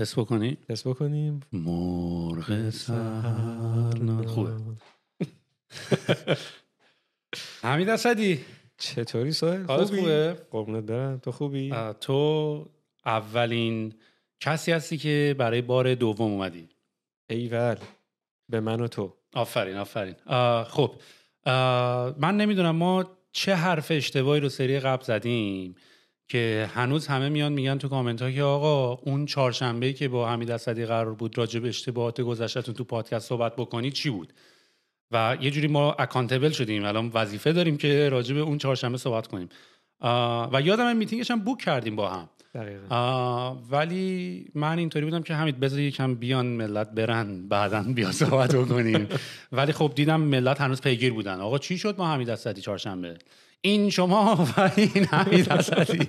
حس بکنی؟ حس بکنیم. مرغ سهر خوبه. حمید اسدی چطوری سوهل حالت خوبی؟ خوبه؟ قربونت برم. تو خوبی؟ تو اولین کسی هستی که برای بار دوم اومدی. ایول به من و تو. آفرین آفرین. خب. من نمی‌دونم ما چه حرف اشتباهی رو سری قبل زدیم. که هنوز همه میان میگن تو کامنت ها که آقا اون چهارشنبه که با حمید اسدی قرار بود راجع به اشتباهات گذشتهتون تو پادکست صحبت بکنید چی بود؟ و یه جوری ما اکانتبل شدیم. الان وظیفه داریم که راجع به اون چهارشنبه صحبت کنیم. و یادم میتینگش هم بوک کردیم با هم. ولی من اینطوری بودم که همین بذار یکم بیان ملت برن بعدا بیا صحبت بکنیم. ولی خب دیدم ملت هنوز پیگیر بودن. آقا چی شد ما حمید اسدی چهارشنبه؟ این شما و این حمید اسدی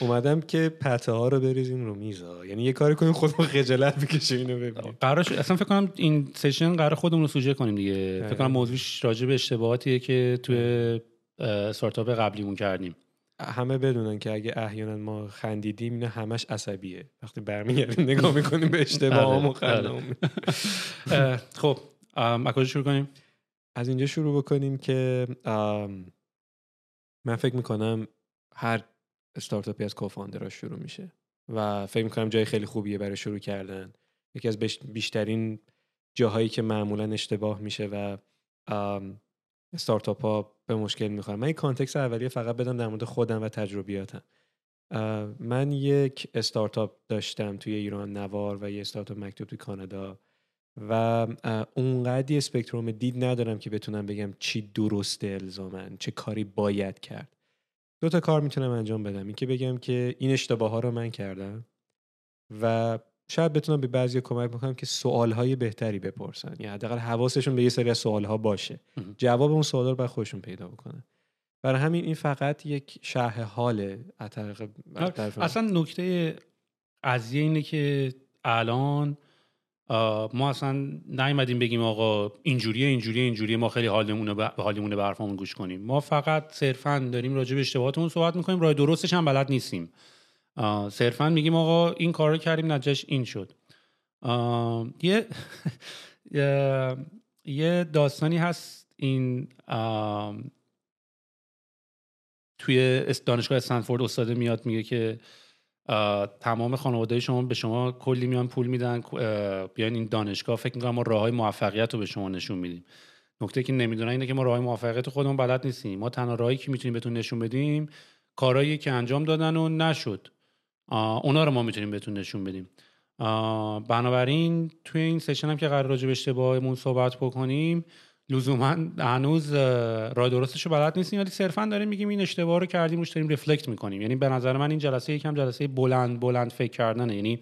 اومدم که پته ها رو بریزیم رو میزا. یعنی یه کاری کنیم خودمون خجالت بکشیم اینو ببینیم. قرار شد- اصلا فکر کنم این سشن قرار خودمون رو سوژه کنیم دیگه. فکر کنم موضوعش راجع به اشتباهاتیه که توی استارتاپ قبلیمون کردیم. همه بدونن که اگه احیانا ما خندیدیم اینا همش عصبیه. وقتی برمیگردیم نگاه می‌کنیم به اشتباهامون بله، بله. خندمون اه، خب از کجا شروع کنیم؟ از اینجا شروع بکنیم که من فکر می‌کنم هر استارتاپی از co-founder اش شروع میشه و فکر می‌کنم جای خیلی خوبیه برای شروع کردن. یکی از بیشترین جاهایی که معمولا اشتباه میشه و استارتاپ ها به مشکل می‌خورن. من یک context اولیه فقط بدم در مورد خودم و تجربیاتم. من یک استارتاپ داشتم توی ایران نوار و یه استارتاپ مکتوب توی کانادا. و اونقدی اسپکتروم دید ندارم که بتونم بگم چی درسته الزامن چه کاری باید کرد. دو تا کار می‌تونم انجام بدم. این که بگم که این اشتباه ها رو من کردم و شاید بتونم به بعضی کمک بکنم که سوال های بهتری بپرسن. یا حداقل حواسشون به یه سری از سوال ها باشه. جواب اون سوال رو باید خودشون پیدا بکنن. برای همین این فقط یک شرح حاله. اصلا نکته قضیه اینه که الان ما اصلا نیومدیم بگیم آقا اینجوریه اینجوریه اینجوریه ما خیلی حالمون به حالمون به گوش کنیم. ما فقط صرفا داریم راجع به اشتباهاتمون صحبت می‌کنیم راه درستش هم بلد نیستیم. صرفا میگیم آقا این کار رو کردیم نتیجهش این شد. یه یه- داستانی هست این توی دانشگاه استنفورد استاده میاد میگه که تمام خانواده شما به شما کلی میان پول میدن اه، بیاین این دانشگاه فکر می‌کنم ما راه های موفقیت رو به شما نشون میدیم. نکته که نمی‌دونن اینه که ما راه موفقیت خودمون بلد نیستیم. ما تنها راهی که می‌تونیم بهتون نشون بدیم کارهایی که انجام دادن و نشد. اونا رو ما می‌تونیم بهتون نشون بدیم. بنابراین توی این سشن هم که قرار راجع به اشتباهمون صحبت بکنیم لزوما هنوز اه، راه درستش رو بلد نیستیم ولی صرفا داریم میگیم این اشتباه رو کردیم روش داریم رفلکت می‌کنیم. یعنی به نظر من این جلسه یکم جلسه بلند بلند فکر کردنه. یعنی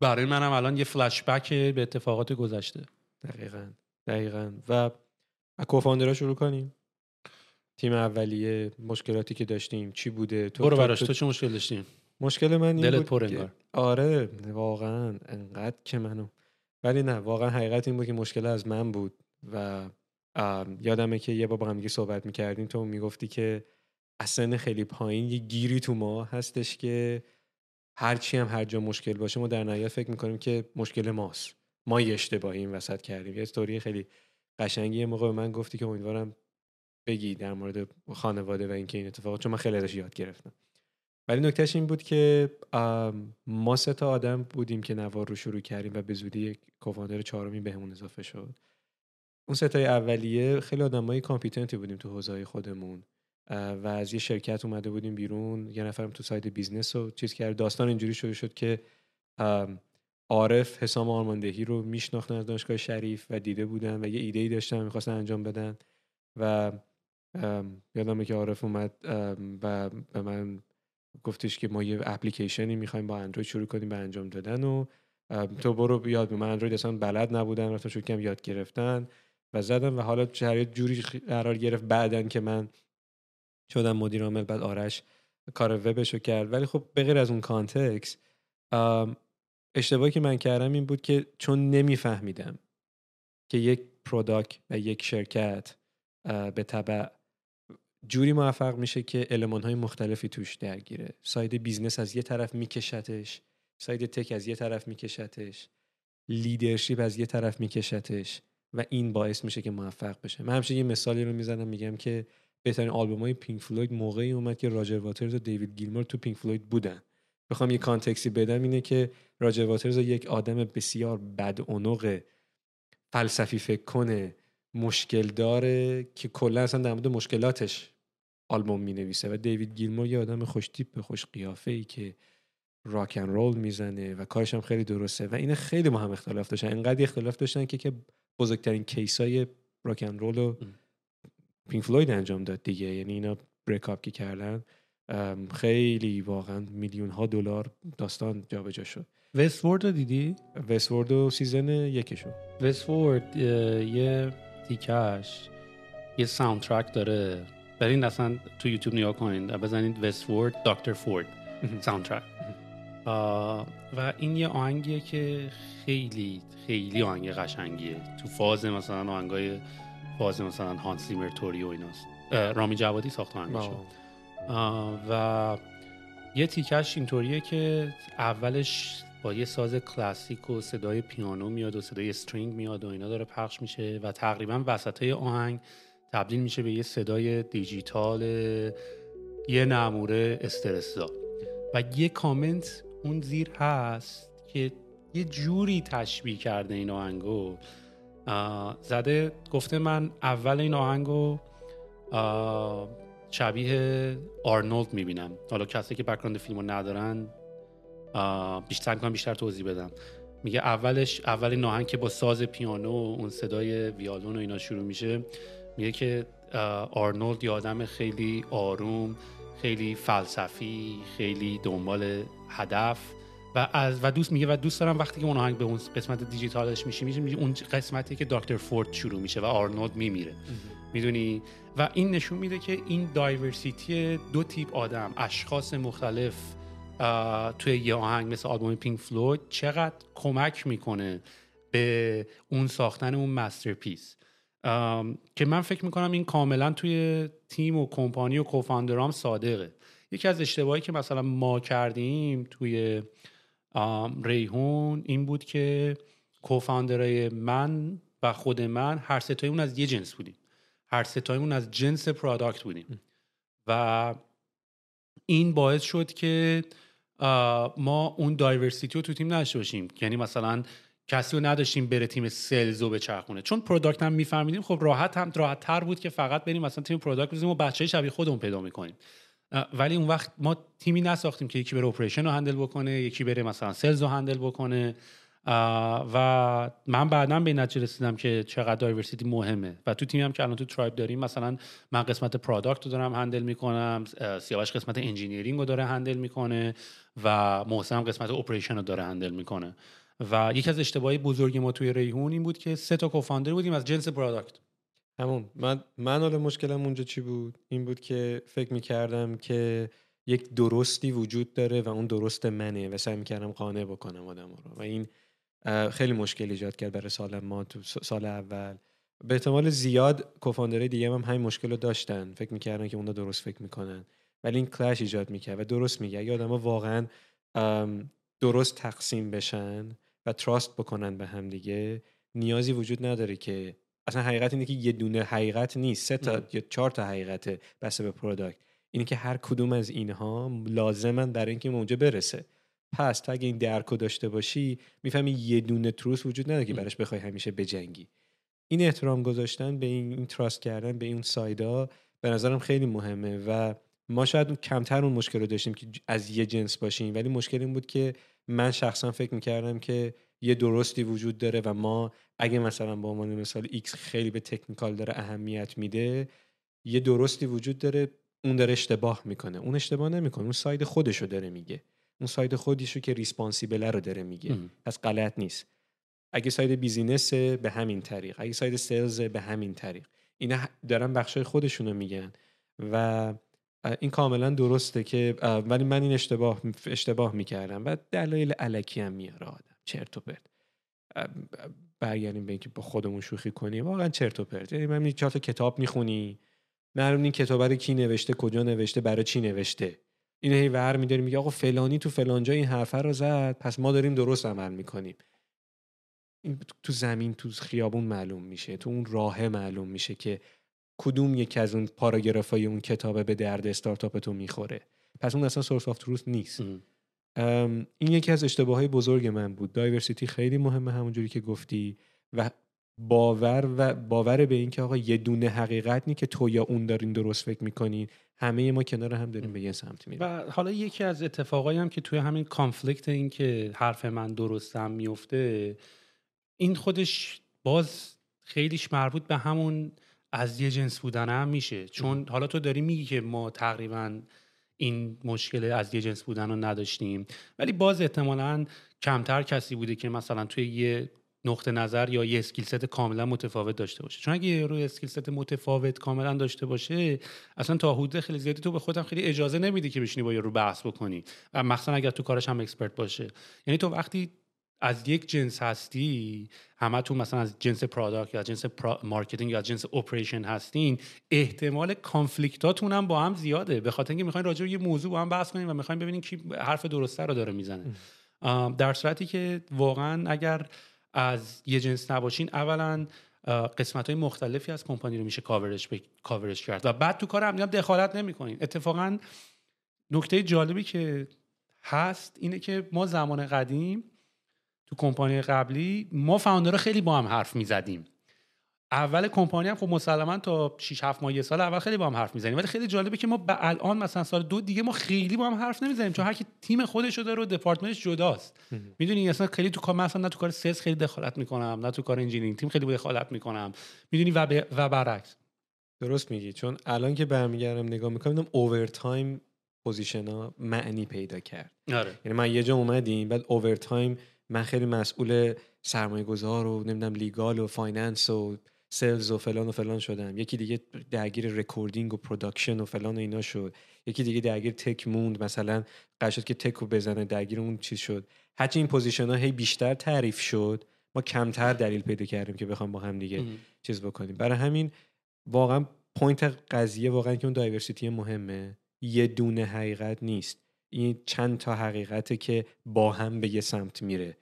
برای منم الان یه فلش بک به اتفاقات گذشته. دقیقا دقیقا. و از کوفاندرها شروع کنیم. تیم اولیه مشکلاتی که داشتیم چی بوده؟ تو برو براش تو- چه مشکل داشتیم؟ مشکل من این دلت بود پر که- انگار. آره واقعا انقدر که منو ولی نه واقعا حقیقت این بود که مشکل از من بود. و یادمه که یه بار با هم دیگه صحبت می‌کردیم. تو می‌گفتی که اصلا خیلی پایین یه گیری تو ما هستش که هرچی هم هر جا مشکل باشه ما در نهایت فکر می‌کنیم که مشکل ماست. ما یه اشتباهی این وسط کردیم. یه استوری خیلی قشنگی یه موقع به من گفتی که امیدوارم بگی در مورد خانواده و اینکه این اتفاقات چون من خیلی ازش یاد گرفتم. ولی نکتهش این بود که ما سه تا آدم بودیم که نوار رو شروع کردیم و به زودی co-founder چهارمی بهمون اضافه شد. اون سه تای اولیه خیلی آدمای competent ی بودیم تو حوزه خودمون و از یه شرکت اومده بودیم بیرون. یه نفرم تو side business رو چیز کرد. داستان اینجوری شروع شد که عارف حسام آرماندهی رو میشناختن از دانشگاه شریف و دیده بودن و یه ایده ای داشتن می‌خواستن انجام بدن و یادمه که عارف اومد و به من گفتش که ما یه اپلیکیشنی می‌خوایم با اندروید شروع کنیم به انجام دادن و تو برو یاد من اندروید اصلا بلد نبودن رفتن شروع کردم یاد گرفتن. و زدم و حالا شرایط جوری قرار گرفت بعدن که من شدم مدیر عامل بعد آرش کار وبشو کرد. ولی خب بغیر از اون context اشتباهی که من کردم این بود که چون نمیفهمیدم که یک product و یک شرکت بالطبع جوری موفق میشه که المان های مختلفی توش درگیره. ساید business از یه طرف میکشتش side تک از یه طرف میکشتش leadership از یه طرف میکشتش. و این باعث میشه که موفق بشه. من همیشه یه مثالی رو می‌زنم میگم که بهترین آلبوم های پینک فلوید موقعی اومد که راجر واترز و دیوید گیلمور تو پینک فلوید بودن. بخوام یه context ی بدم اینه که راجر واترز یک آدم بسیار بد فلسفی فکر کنه مشکل داره که کلا اصلا در مورد مشکلاتش آلبوم می نویسه و دیوید گیلمور یه آدم خوش تیپ خوش قیافه ای که راکن رول می‌زنه و کارش هم خیلی درسته. و این خیلی ما هم اختلاف داشتن. انقدر اختلاف داشتن که که بزرگترین کیسای راکن رول رو پینک فلوید انجام داد دیگه. یعنی اینا بریک اپ که کردن خیلی واقعا میلیون ها دلار داستان جابجا شد. Westworld رو دیدی؟ Westworld و season یکشو. Westworld یه تیکش یه soundtrack داره. برین اصلا تو یوتیوب نگاه کنین. بزنید Westworld دکتر فورد soundtrack و این یه آهنگیه که خیلی خیلی آهنگ قشنگیه. تو فاز مثلا آهنگای فاز مثلا هانس زیمر طوری و ایناست. رامین جوادی ساخت آهنگشو. و یه تیکش اینطوریه که اولش با یه ساز کلاسیک و صدای پیانو میاد و صدای استرینگ میاد و اینا داره پخش میشه و تقریبا وسط آهنگ تبدیل میشه به یه صدای دیجیتال یه نموره استرسزا. و یه کامنت اون زیر هست که یه جوری تشبیه کرده این آهنگو. زده گفته من اول این آهنگو شبیه آرنولد می‌بینم. حالا کسی که بکراند فیلم رو ندارن بیشتر کنم بیشتر توضیح بدم میگه اولش اول ناهنگ که با ساز پیانو و اون صدای ویالون و اینا شروع میشه میگه که آرنولد یه آدم خیلی آروم خیلی فلسفی خیلی دنبال هدف و از و دوست میگه و دوست دارم وقتی که اون آهنگ به اون قسمت دیجیتالش میشه میشه اون قسمتی که دکتر فورد شروع میشه و آرنولد میمیره. می‌دونی؟ و این نشون میده که این diversity دو تیپ آدم اشخاص مختلف توی یه آهنگ مثل آلبوم پینک فلوید چقدر کمک می‌کنه به اون ساختن اون masterpiece. که من فکر می‌کنم این کاملا توی تیم و کمپانی و co-founder ام صادقه. یکی از اشتباهی که مثلا ما کردیم توی ریحون این بود که co-founder ای من و خود من هر سه تاییمون از یه جنس بودیم. هر سه تاییمون از جنس product بودیم. و این باعث شد که ما اون diversity رو تو تیم نداشته باشیم. یعنی مثلا کسی رو نداشتیم بره تیم sales رو بچرخونه. چون product هم میفهمیدیم خب راحت هم راحت تر بود که فقط بریم مثلا تیم product بزنیم و بچه شبیه خودمون پیدا می‌کنیم. ولی اون وقت ما تیمی نساختیم که یکی بره operation رو handle بکنه یکی بره مثلا sales رو handle بکنه و من بعدا به نتیجه رسیدم که چقدر diversity مهمه. و تو تیمی هم که الان تو Tribe داریم مثلا من قسمت product رو دارم handle می‌کنم سیاوش قسمت engineering رو داره handle می‌کنه و محسن قسمت operation رو داره handle می‌کنه. و یکی از اشتباهی بزرگی ما توی ریحون این بود که سه تا co-founder بودیم از جنس product همون من من حالا مشکلم اونجا چی بود؟ این بود که فکر می‌کردم که یک درستی وجود داره و اون درست منه و سعی می‌کردم قانع بکنم آدم رو. و این خیلی مشکل ایجاد کرد برای سال ما تو سال اول. به احتمال زیاد co-founder های دیگه هم همین مشکل رو داشتن. فکر می‌کردن که اونا درست فکر می‌کنن. ولی این clash ایجاد می‌کرد و درست میگه. اگه آدم واقعا درست تقسیم بشن و trust بکنن به هم دیگه نیازی وجود نداره که اصلا حقیقت اینه که یه دونه حقیقت نیست. سه تا یا چهار تا حقیقت بسته به product اینه که هر کدوم از اینها لازمن برای اینکه اونجا برسه. پس تا اگه این درکو داشته باشی می‌فهمی یه دونه تروس وجود نداره که براش بخوای همیشه بجنگی. این احترام گذاشتن به این, این تراست کردن به این سایدا به نظرم خیلی مهمه و ما شاید کمتر اون مشکل رو داشتیم که از یه جنس باشیم. ولی مشکل این بود که من شخصا فکر می‌کردم که یه درستی وجود داره و ما اگه مثلا با عنوان مثال X خیلی به تکنیکال داره اهمیت میده یه درستی وجود داره اون داره اشتباه می‌کنه. اون اشتباه نمی‌کنه. اون side خودشو داره میگه. اون side خودیشو که responsible رو داره میگه. پس غلط نیست. اگه side business به همین طریق. اگه side sales به همین طریق. اینا دارن بخشای خودشونو میگن. و این کاملا درسته که ولی من این اشتباه اشتباه می‌کردم. و دلایل الکی هم میاره آدم. چرت و پرت. برگردیم به اینکه با خودمون شوخی کنیم. واقعا چرت و پرت. یعنی من چهار تا کتاب می‌خونی. معلوم این کتاب رو کی نوشته کجا نوشته برای چی نوشته. این هی ور میداری میگه آقا فلانی تو فلانجا این حرفه رو زد. پس ما داریم درست عمل می‌کنیم. این تو زمین تو خیابون معلوم میشه. تو اون راه معلوم میشه که کدوم یکی از اون پاراگرافای اون کتابه به درد استارتاپ تو می‌خوره؟ پس اون اصلا source of truth نیست. این یکی از اشتباه های بزرگ من بود. diversity خیلی مهمه همونجوری که گفتی و باور و باور به اینکه آقا یه دونه حقیقت نی که تو یا اون دارین درست فکر می‌کنین همه ما کنار هم داریم به یه سمت میریم. و حالا یکی از اتفاقایی هم که توی همین کانفلیکت این که حرف من درستم میفته این خودش باز خیلیش مربوط به همون از یه جنس بودن هم میشه. چون حالا تو داری میگی که ما تقریبا این مشکل از یه جنس بودن رو نداشتیم. ولی باز احتمالا کمتر کسی بوده که مثلا توی یه نقطه نظر یا یه skill set کاملا متفاوت داشته باشه. چون اگه یه روی skill set متفاوت کاملا داشته باشه اصلا تا حدود خیلی زیادی تو به خودم خیلی اجازه نمیدی که بشینی با یه رو بحث بکنی. و مخصوصا اگر تو کارش هم expert باشه. یعنی تو وقتی از یک جنس هستی تو مثلا از جنس product یا جنس marketing یا جنس operation هستین احتمال conflict اتون هم با هم زیاده. به خاطر اینکه می‌خواین راجع به یه موضوع با هم بحث کنیم و می‌خواین ببینین کی حرف درسته رو داره می‌زنه. در صورتی که واقعا اگر از یه جنس نباشین اولا قسمت های مختلفی از کمپانی رو میشه کاورش, کاورش کرد. و بعد تو کار هم دخالت نمی‌کنین. اتفاقا نکته جالبی که هست اینه که ما زمان قدیم تو کمپانی قبلی ما فاوندرها خیلی با هم حرف می‌زدیم. اول کمپانی هم خب مسلما تا 6 7 ماه یه سال اول خیلی با هم حرف می‌زنیم. ولی خیلی جالبه که ما به الان مثلا سال دو دیگه ما خیلی با هم حرف نمی‌زنیم چون هر کی تیم خودش رو داره و دپارتمنتش جداست. می‌دونی اصلا خیلی تو کار مثلا نه تو کار sales خیلی دخالت می‌کنم نه تو کار engineering تیم خیلی دخالت می‌کنم. می‌دونی و, ب... و برعکس. درست میگی. چون الان که برمیگردم نگاه می‌کنم over time position ها معنی پیدا کرد. آره. یعنی من یه جا اومدیم بعد over time من خیلی مسئول سرمایه گذار و نمی‌دونم legal و finance و sales و فلان و فلان شدم. یکی دیگه درگیر recording و production و فلان و اینا شد. یکی دیگه درگیر tech موند مثلا قرار شد که tech رو بزنه درگیر اون چیز شد. هرچی این position ها هی بیشتر تعریف شد ما کمتر دلیل پیدا کردیم که بخوام با هم دیگه چیز بکنیم. برای همین واقعا point قضیه واقعا که اون diversity مهمه. یه دونه حقیقت نیست. این چند تا حقیقته که با هم به یه سمت میره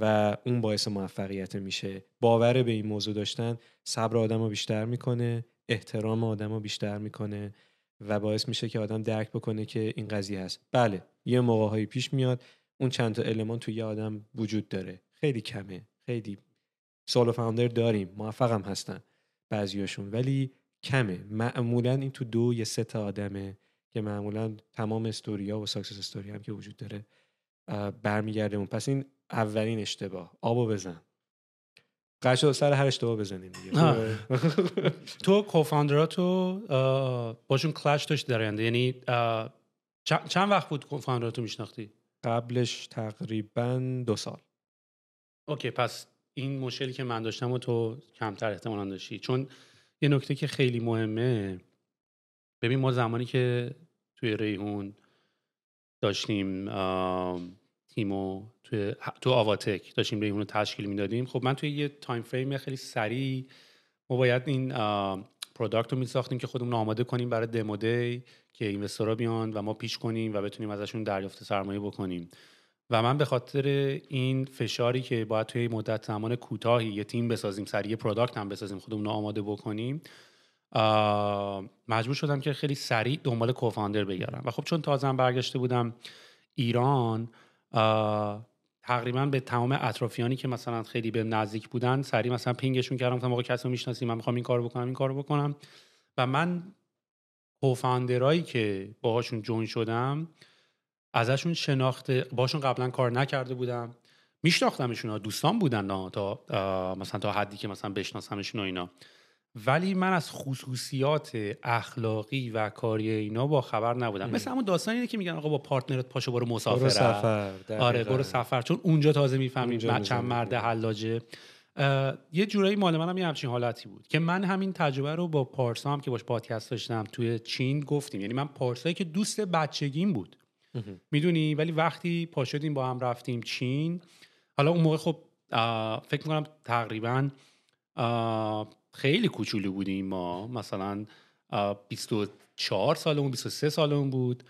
و اون باعث موفقیت میشه. باور به این موضوع داشتن صبر آدم رو بیشتر می‌کنه احترام آدم رو بیشتر می‌کنه و باعث میشه که آدم درک بکنه که این قضیه هست. بله یه موقع پیش میاد اون چند تا المان توی یه آدم وجود داره. خیلی کمه خیلی solo founder داریم موفقم هستن بعضیاشون ولی کمه. معمولا این تو دو یا سه تا آدمه. که معمولا تمام استوریا و success story هم که وجود داره برمیگرده. اون پس این اولین اشتباه. آبو بزن. قشو سر هر اشتباه بزنیم دیگه. تو co-founder اتو باشون clash داشت در یعنی چند وقت بود co-founder اتو میشناختی؟ قبلش تقریبا دو سال. okay پس این مشکلی که من داشتم و تو کمتر احتمالا داشتی. چون یه نکته که خیلی مهمه ببین ما زمانی که توی ریحون داشتیم تیمو توی تو آواتک داشتیم ریحون رو تشکیل می‌دادیم. خب من توی یه time frame خیلی سریع ما باید این product رو میساختیم که خودمون آماده کنیم برای demo day ای که investor ا بیان و ما pitch کنیم و بتونیم ازشون دریافت سرمایه بکنیم. و من به خاطر این فشاری که باید توی مدت زمان کوتاهی یه تیم بسازیم سریع product هم بسازیم خودمون آماده بکنیم مجبور شدم که خیلی سریع دنبال co-founder بگردم. و خب چون تازه برگشته بودم ایران تقریبا به تمام اطرافیانی که مثلا خیلی به نزدیک بودن سریع مثلا ping شون کردم. تا موقع کسی رو می‌شناسیم من می‌خوام این کارو بکنم این کارو بکنم. و من کوفاندرایی که باهاشون جوین شدم ازشون شناخت باشون قبلا کار نکرده بودم. میشناختمشون دوستان بودن تا مثلا تا حدی که مثلا بشناسمشون و اینا. ولی من از خصوصیات اخلاقی و کاری اینا با خبر نبودم. مثل همون داستان اینه که میگن آقا با پارتنرت پاشو برو مسافر برو سفر. آره برو سفر. چون اونجا تازه می‌فهمیم چند مرد حلاجه. یه جورایی مال منم یه همچین حالتی بود که من همین تجربه رو با پارسا هم که باش پادکست داشتم توی چین گفتیم. یعنی من پارسایی که دوست بچگیم بود. می‌دونی؟ ولی وقتی پا شدیم با هم رفتیم چین حالا اون موقع خب فکر می‌کنم تقریبا خیلی کوچولو بودیم ما. مثلا 24 سالمون 23 سالمون بود.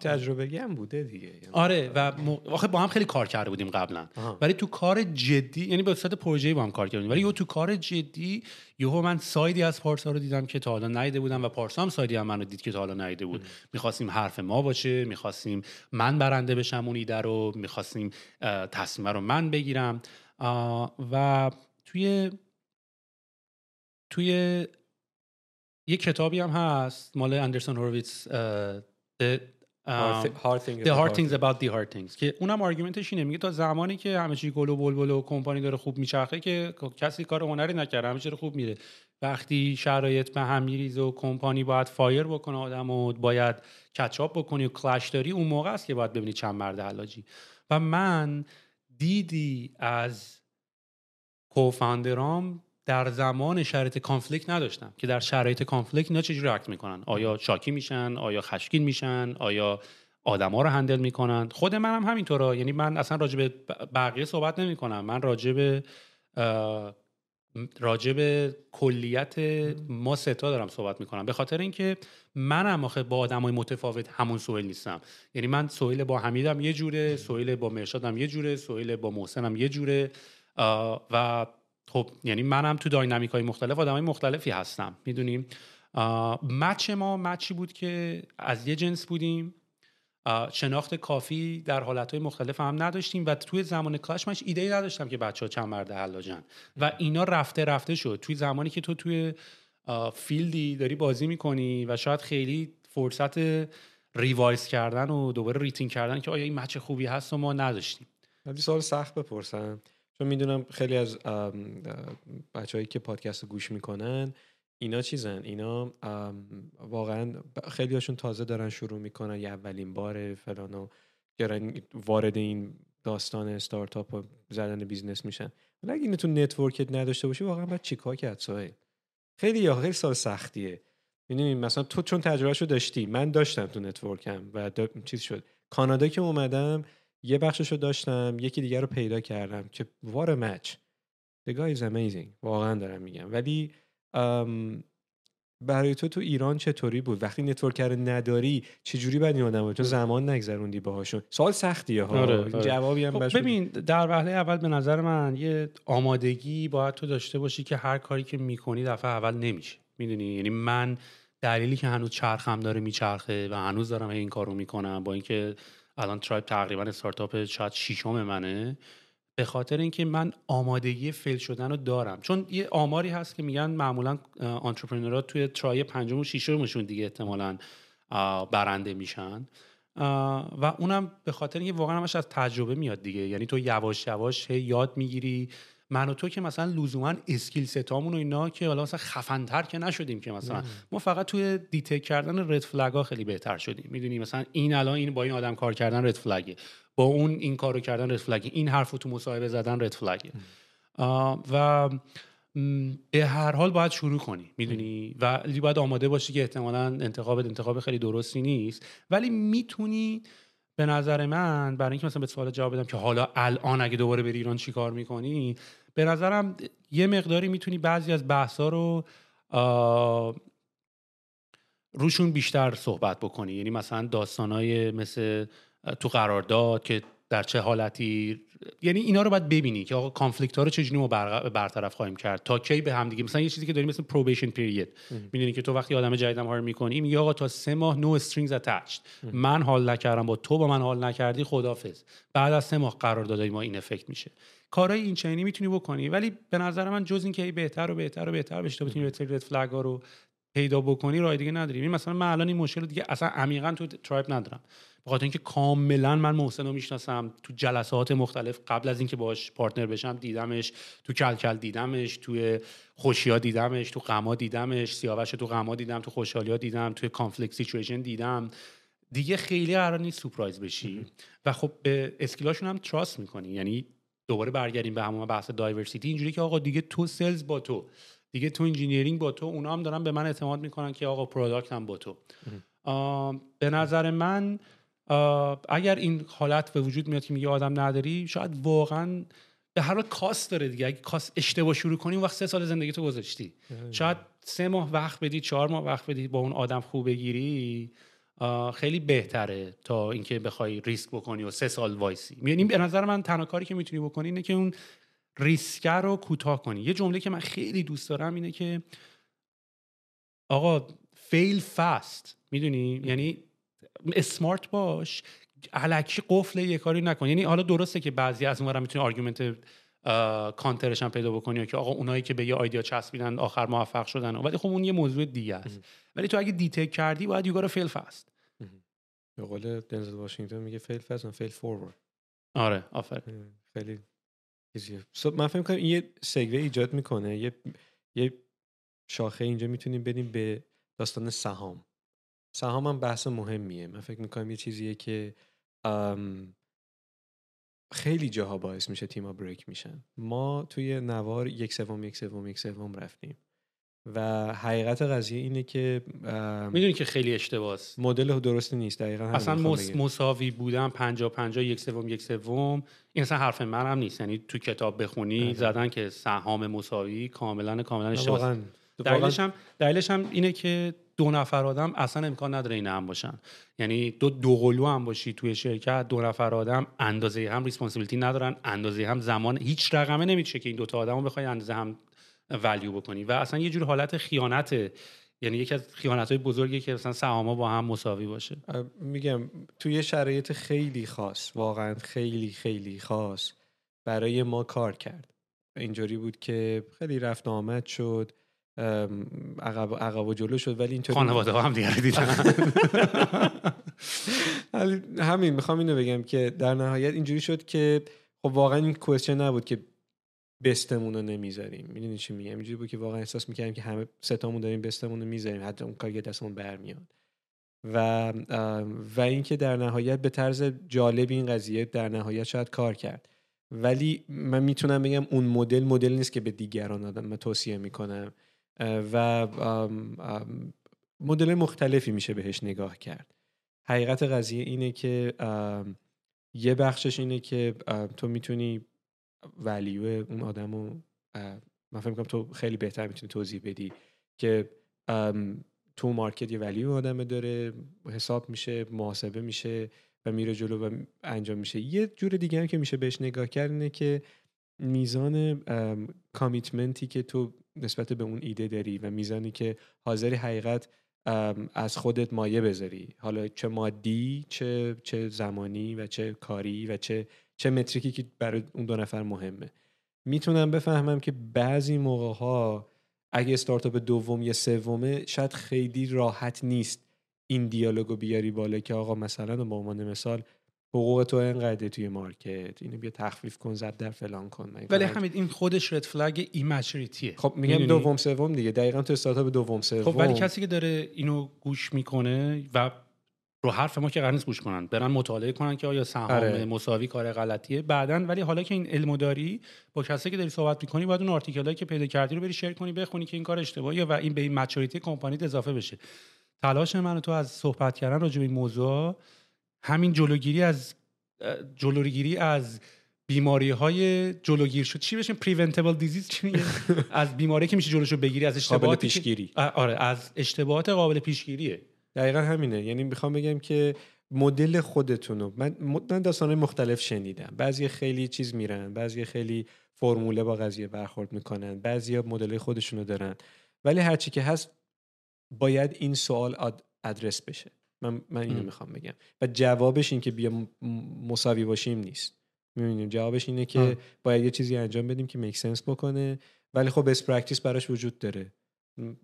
تجربه هم بوده دیگه آره و م... با هم خیلی کار کرده بودیم قبلا. ولی تو کار جدی یعنی به صورت پروژه‌ای با هم کار کردیم. ولی یه تو کار جدی یهو من سایدی از پارسا رو دیدم که تا حالا نیده بودم و پارسا هم سایدی هم منو دید که تا حالا نیده بود. می‌خواستیم حرف ما باشه می‌خواستیم من برنده بشم اون ایده رو می‌خواستیم تصمیم رو من بگیرم. و توی توی یه کتابی هم هست مال اندرسون هورویتس The, hard, thing the hard things about the hard things که اونم argument ش اینه. میگه تا زمانی که همه چی گل و بلبل و کمپانی داره خوب میچرخه که کسی کار هنری نکرده همه چی خوب میره. وقتی شرایط به هم میریزه و کمپانی باید fire بکنه آدم و باید catch up بکنی و clash داری اون موقع است که باید ببینی چند مرد حلاجی. و من دیدی از co-founder ام در زمان شرایط conflict نداشتم که در شرایط conflict اینا چجوری act می‌کنن؟ آیا شاکی میشن؟ آیا خشمگین میشن؟ آیا آدما رو هندل می‌کنن؟ خود منم هم همینطورا. یعنی من اصلا راجع به بقیه صحبت نمی کنم من راجع به کلیت ما ستا دارم صحبت می‌کنم. به خاطر اینکه منم آخه با آدمای متفاوت همون سویل نیستم. یعنی من سویل با حمیدم یه جوره سویل با مرشادم یه جوره سویل با محسنم یه جوره و خب یعنی منم تو داینامیک های مختلف آدم های مختلفی هستم می‌دونیم؟ match ما match ی بود که از یه جنس بودیم؟ شناخت کافی در حالت های مختلف هم نداشتیم و توی زمان clash مش ایده ای نداشتم که بچه ها چند مرد حلاجن. و اینا رفته رفته شد. توی زمانی که تو توی field ی داری بازی می‌کنی و شاید خیلی فرصت revise کردن و دوباره rethink کردن که آیا این match خوبی هست و ما نداشتیم. سوال سخت بپرسم. چون می‌دونم خیلی از بچههایی که پادکست گوش می‌کنن اینا چیزن؟ اینا واقعا خیلی هاشون تازه دارن شروع می‌کنن یه اولین بار فلان و وارد این داستان استارتاپ و زدن business میشن. ولی اگه تو network ت نداشته باشی واقعا باید چیکار کرد سهیل خیلی یا خیلی سوال سختیه. می‌دونی مثلا تو چون تجربهشو داشتی من داشتم تو network م و چیز شد. کانادا که اومدم یه بخشش رو داشتم یکی دیگر رو پیدا کردم که we're match The guy is amazing. واقعا دارم میگم. ولی برای تو تو ایران چطوری بود؟ وقتی network نداری چجوری باید این آدم تو زمان نگذروندی باهاشون. سوال سختیه ها. آره، آره. جوابی هم خب ببین در وهله اول به نظر من یه آمادگی باید تو داشته باشی که هر کاری که می‌کنی دفعه اول نمیشه. می‌دونی؟ یعنی من دلیلی که هنوز چرخم داره میچرخه و هنوز دارم این کارو می‌کنم با اینکه الان Tribe تقریبا استارتاپ شاید شیشم منه. به خاطر اینکه من آمادگی fail شدن رو دارم. چون یه آماری هست که میگن معمولا entrepreneur ها توی try پنجم و شیشمشون دیگه احتمالا برنده میشن. و اونم به خاطر اینکه واقعا همش از تجربه میاد دیگه. یعنی تو یواش یواش یاد می‌گیری. من و تو که مثلا لزوما skill set امون و اینا که حالا مثلا خفنتر که نشدیم که مثلا. ما فقط توی detect کردن red flag ها خیلی بهتر شدیم. می‌دونی مثلا این الان این با این آدم کار کردن red flag ه با اون این کارو کردن رد فلگه این حرفو تو مصاحبه زدن رد فلگه و به هر حال باید شروع کنی. می‌دونی؟ و باید آماده باشی که احتمالا انتخاب انتخاب خیلی درستی نیست. ولی می‌تونی به نظر من برای اینکه مثلا به سوال جواب بدم که حالا الان اگه دوباره بری ایران چی کار می‌کنی به نظرم یه مقداری می‌تونی بعضی از بحثا رو روشون بیشتر صحبت بکنی. یعنی مثلا داستانای مثل تو قرارداد که در چه حالتی یعنی اینا رو باید ببینی که آقا conflict ها رو چجوری ما برطرف خواهیم کرد. تا کی به هم دیگه مثلا یه چیزی که داریم مثل probation period می‌دونی که تو وقتی آدم جدیدم hire می‌کنی میگه آقا تا سه ماه no strings attached من حال نکردم با تو با من حال نکردی خدافظ بعد از سه ماه قرار دادای ما in effect میشه. کارهای این چنینی می‌تونی بکنی ولی به نظر من جز اینکه بهتر و بهتر و بهتر بشه بتونی red flag ها رو پیدا بکنی راه دیگه نداریم. مثلا من الان این مشکل دیگه اصلا عمیقا تو Tribe ندارم. به خاطر اینکه کاملا من محسن رو می‌شناسم تو جلسات مختلف قبل از اینکه باش partner بشم دیدمش تو کلکل دیدمش توی خوشیا دیدمش تو غما دیدمش سیاوش تو غما دیدم تو خوشحالیا دیدم توی conflict situation دیدم. دیگه خیلی قرار نیست سورپرایز بشی. و خب به skill اشون هم trust می‌کنی. یعنی دوباره برگردیم به همون بحث diversity اینجوری که آقا دیگه تو sales با تو. دیگه تو engineering با تو اونا هم دارن به من اعتماد می‌کنن که آقا product هم با تو. به نظر من اگر این حالت به وجود میاد که میگه آدم نداری شاید واقعا به هر حال کاست داره دیگه. اگه کاست اشتباه شروع کنی اون وقت سه سال زندگی تو گذاشتی. شاید سه ماه وقت بدی چهار ماه وقت بدی با اون آدم خوب بگیری خیلی بهتره تا اینکه بخوای ریسک بکنی و سه سال وایسی. یعنی به نظر من تنها کاری که می‌تونی بکنی اینه که اون ریسک رو کوتاه کنی. یه جمله که من خیلی دوست دارم اینه که آقا fail fast می‌دونی؟ یعنی smart باش. الکی قفل یه کاری نکن. یعنی حالا درسته که بعضی از اونورا می‌تونی argument counter ش هم پیدا بکنی که آقا اونایی که به یه idea چسبیدن آخر موفق شدن. ولی خب اون یه موضوع دیگه است. ولی تو اگه detect کردی باید you fail fast به قول دنزل واشنگتن میگه fail fast و fail forward آره آفر خیلی چیزیه من فکر کنم این یه segue ایجاد می‌کنه. یه یه شاخه اینجا می‌تونیم بریم به داستان سهام. سهام هم بحث مهمیه. من فکر می‌کنم یه چیزیه که خیلی جاها باعث میشه تیما بریک میشن. ما توی نوار یک سوم یک سوم یک سوم رفتیم. و حقیقت قضیه اینه که می‌دونی که خیلی اشتباس مدل درستی نیست دقیقا اصلا مس... مساوی بودن پنجا پنجا یک سوم یک سوم این اصلا حرف من هم نیست. یعنی تو کتاب بخونی آره. زدن که سهام مساوی کاملا کاملا اشتباس دلیلش هم دلیلش هم اینه که دو نفر آدم اصلا امکان نداره این هم باشن. یعنی دو دوقلو هم باشی توی شرکت دو نفر آدم اندازه هم ریسپانسیبیلیتی ندارن اندازه هم زمان هیچ رقمه نمیشه که این دوتا آدم رو بخوای اندازه هم ولیو بکنی. و اصلا یه جور حالت خیانت یعنی یکی از خیانت های بزرگی که مثلا سهاما با هم مساوی باشه. میگم توی شرایط خیلی خاص واقعا خیلی خیلی خاص برای ما کار کرد. اینجوری بود که خیلی رفت آمد شد عقب عقب و جلو شد ولی اینطوری خانواده هم دیگه دیدن. همین می‌خوام اینو بگم که در نهایت اینجوری شد که خب واقعا این کوشن نبود که بستمون رو نمی‌ذاریم. می‌دونی چی میگم؟ اینجوری بود که واقعا احساس می‌کردیم که همه ستامون داریم بستمون رو می‌ذاریم. حتی اون کار دستمون برمیاد. و و اینکه در نهایت به طرز جالب این قضیه در نهایت شاید کار کرد. ولی من می‌تونم بگم اون مدل مدل نیست که به دیگران آدم من توصیه می‌کنم. و مدل مختلفی میشه بهش نگاه کرد. حقیقت قضیه اینه که یه بخشش اینه که تو می‌تونی ولیو اون آدم رو من فکر تو خیلی بهتر می‌تونی توضیح بدی که تو مارکت یه ولیو آدمه داره حساب میشه محاسبه میشه و میره جلو و انجام میشه. یه جور دیگه هم که میشه بهش نگاه کرد اینه که میزان کامیتمنتی که تو نسبت به اون ایده داری و میزانی که حاضری حقیقت از خودت مایه بذاری. حالا چه مادی چه چه زمانی و چه کاری و چه چه متریکی که برای اون دو نفر مهمه. می‌تونم بفهمم که بعضی موقع ها اگه استارتاپ دوم یا سومه شاید خیلی راحت نیست این دیالوگو بیاری بالا که آقا مثلا به عنوان مثال حقوق تو انقدر توی market اینو بیا تخفیف کن زد در فلان کن ولی همین این خودش red flag immaturity ه خب میگم دوم سوم دیگه دقیقا تو استارتاپ دوم سوم خب ولی کسی که داره اینو گوش می‌کنه و رو حرف ما که قرار نیست گوش کنن. برن مطالعه کنن که آیا سهام آره. مساوی کار غلطیه. بعدا ولی حالا که این علمو داری با کسی که داری صحبت می‌کنی باید اون آرتیکلایی که پیدا کردی رو بری شیر کنی بخونی که این کار اشتباهیه و این به این مچوریتی کمپانی اضافه بشه. تلاش من تو از صحبت کردن راجع به این موضوع همین جلوگیری از جلوگیری از بیماری های جلوگیر شد. چی بشه پریونتبل دیزیز چی از بیماری که میشه جلوشو بگیری از که- پیشگیری. آره از اشتباهات قابل پیشگیریه. دقیقا همینه. یعنی می‌خوام بگم که مدل خودتونو من من داستانهای مختلف شنیدم. بعضی خیلی چیز میرن بعضی خیلی فرموله با قضیه برخورد می‌کنن بعضی مدل خودشونو دارن. ولی هرچی که هست باید این سوال اد- ادرس بشه. من من اینو. می‌خوام بگم. و جوابش این که بیا مساوی باشیم نیست. می‌بینیم؟ جوابش اینه که. باید یه چیزی انجام بدیم که make sense بکنه. ولی خب best practice براش وجود داره.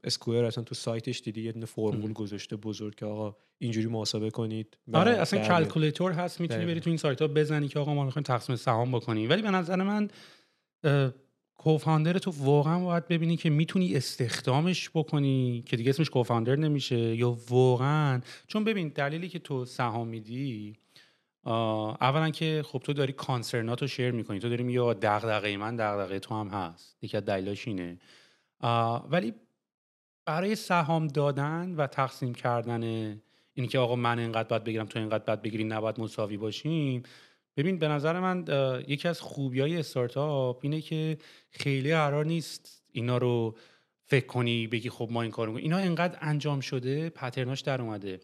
اسکوئر اصلا تو سایتش دیدی یه دونه فرمول. گذاشته بزرگ که آقا اینجوری محاسبه کنید آره اصلا. calculator هست می‌تونی. بری تو این سایت ها بزنی که آقا ما می‌خوایم تقسیم سهام بکنیم ولی به نظر من کوفاندر تو واقعا باید ببینی که می‌تونی استخدامش بکنی که دیگه اسمش کوفاندر نمیشه یا واقعا چون ببین دلیلی که تو سهام میدی اولا که خب تو داری کانسرنات رو شیر می‌کنی تو داری میگی آقا دغدغه من دغدغه تو هم هست یکی از دلایلش اینه ولی برای سهام دادن و تقسیم کردن اینی که آقا من اینقدر باید بگیرم تو اینقدر باید بگیری نباید مساوی باشیم. ببین به نظر من یکی از خوبی های استارتاپ اینه که خیلی قرار نیست اینا رو فکر کنی بگی خب ما این کارو. اینا انقدر انجام شده پترناش در اومده.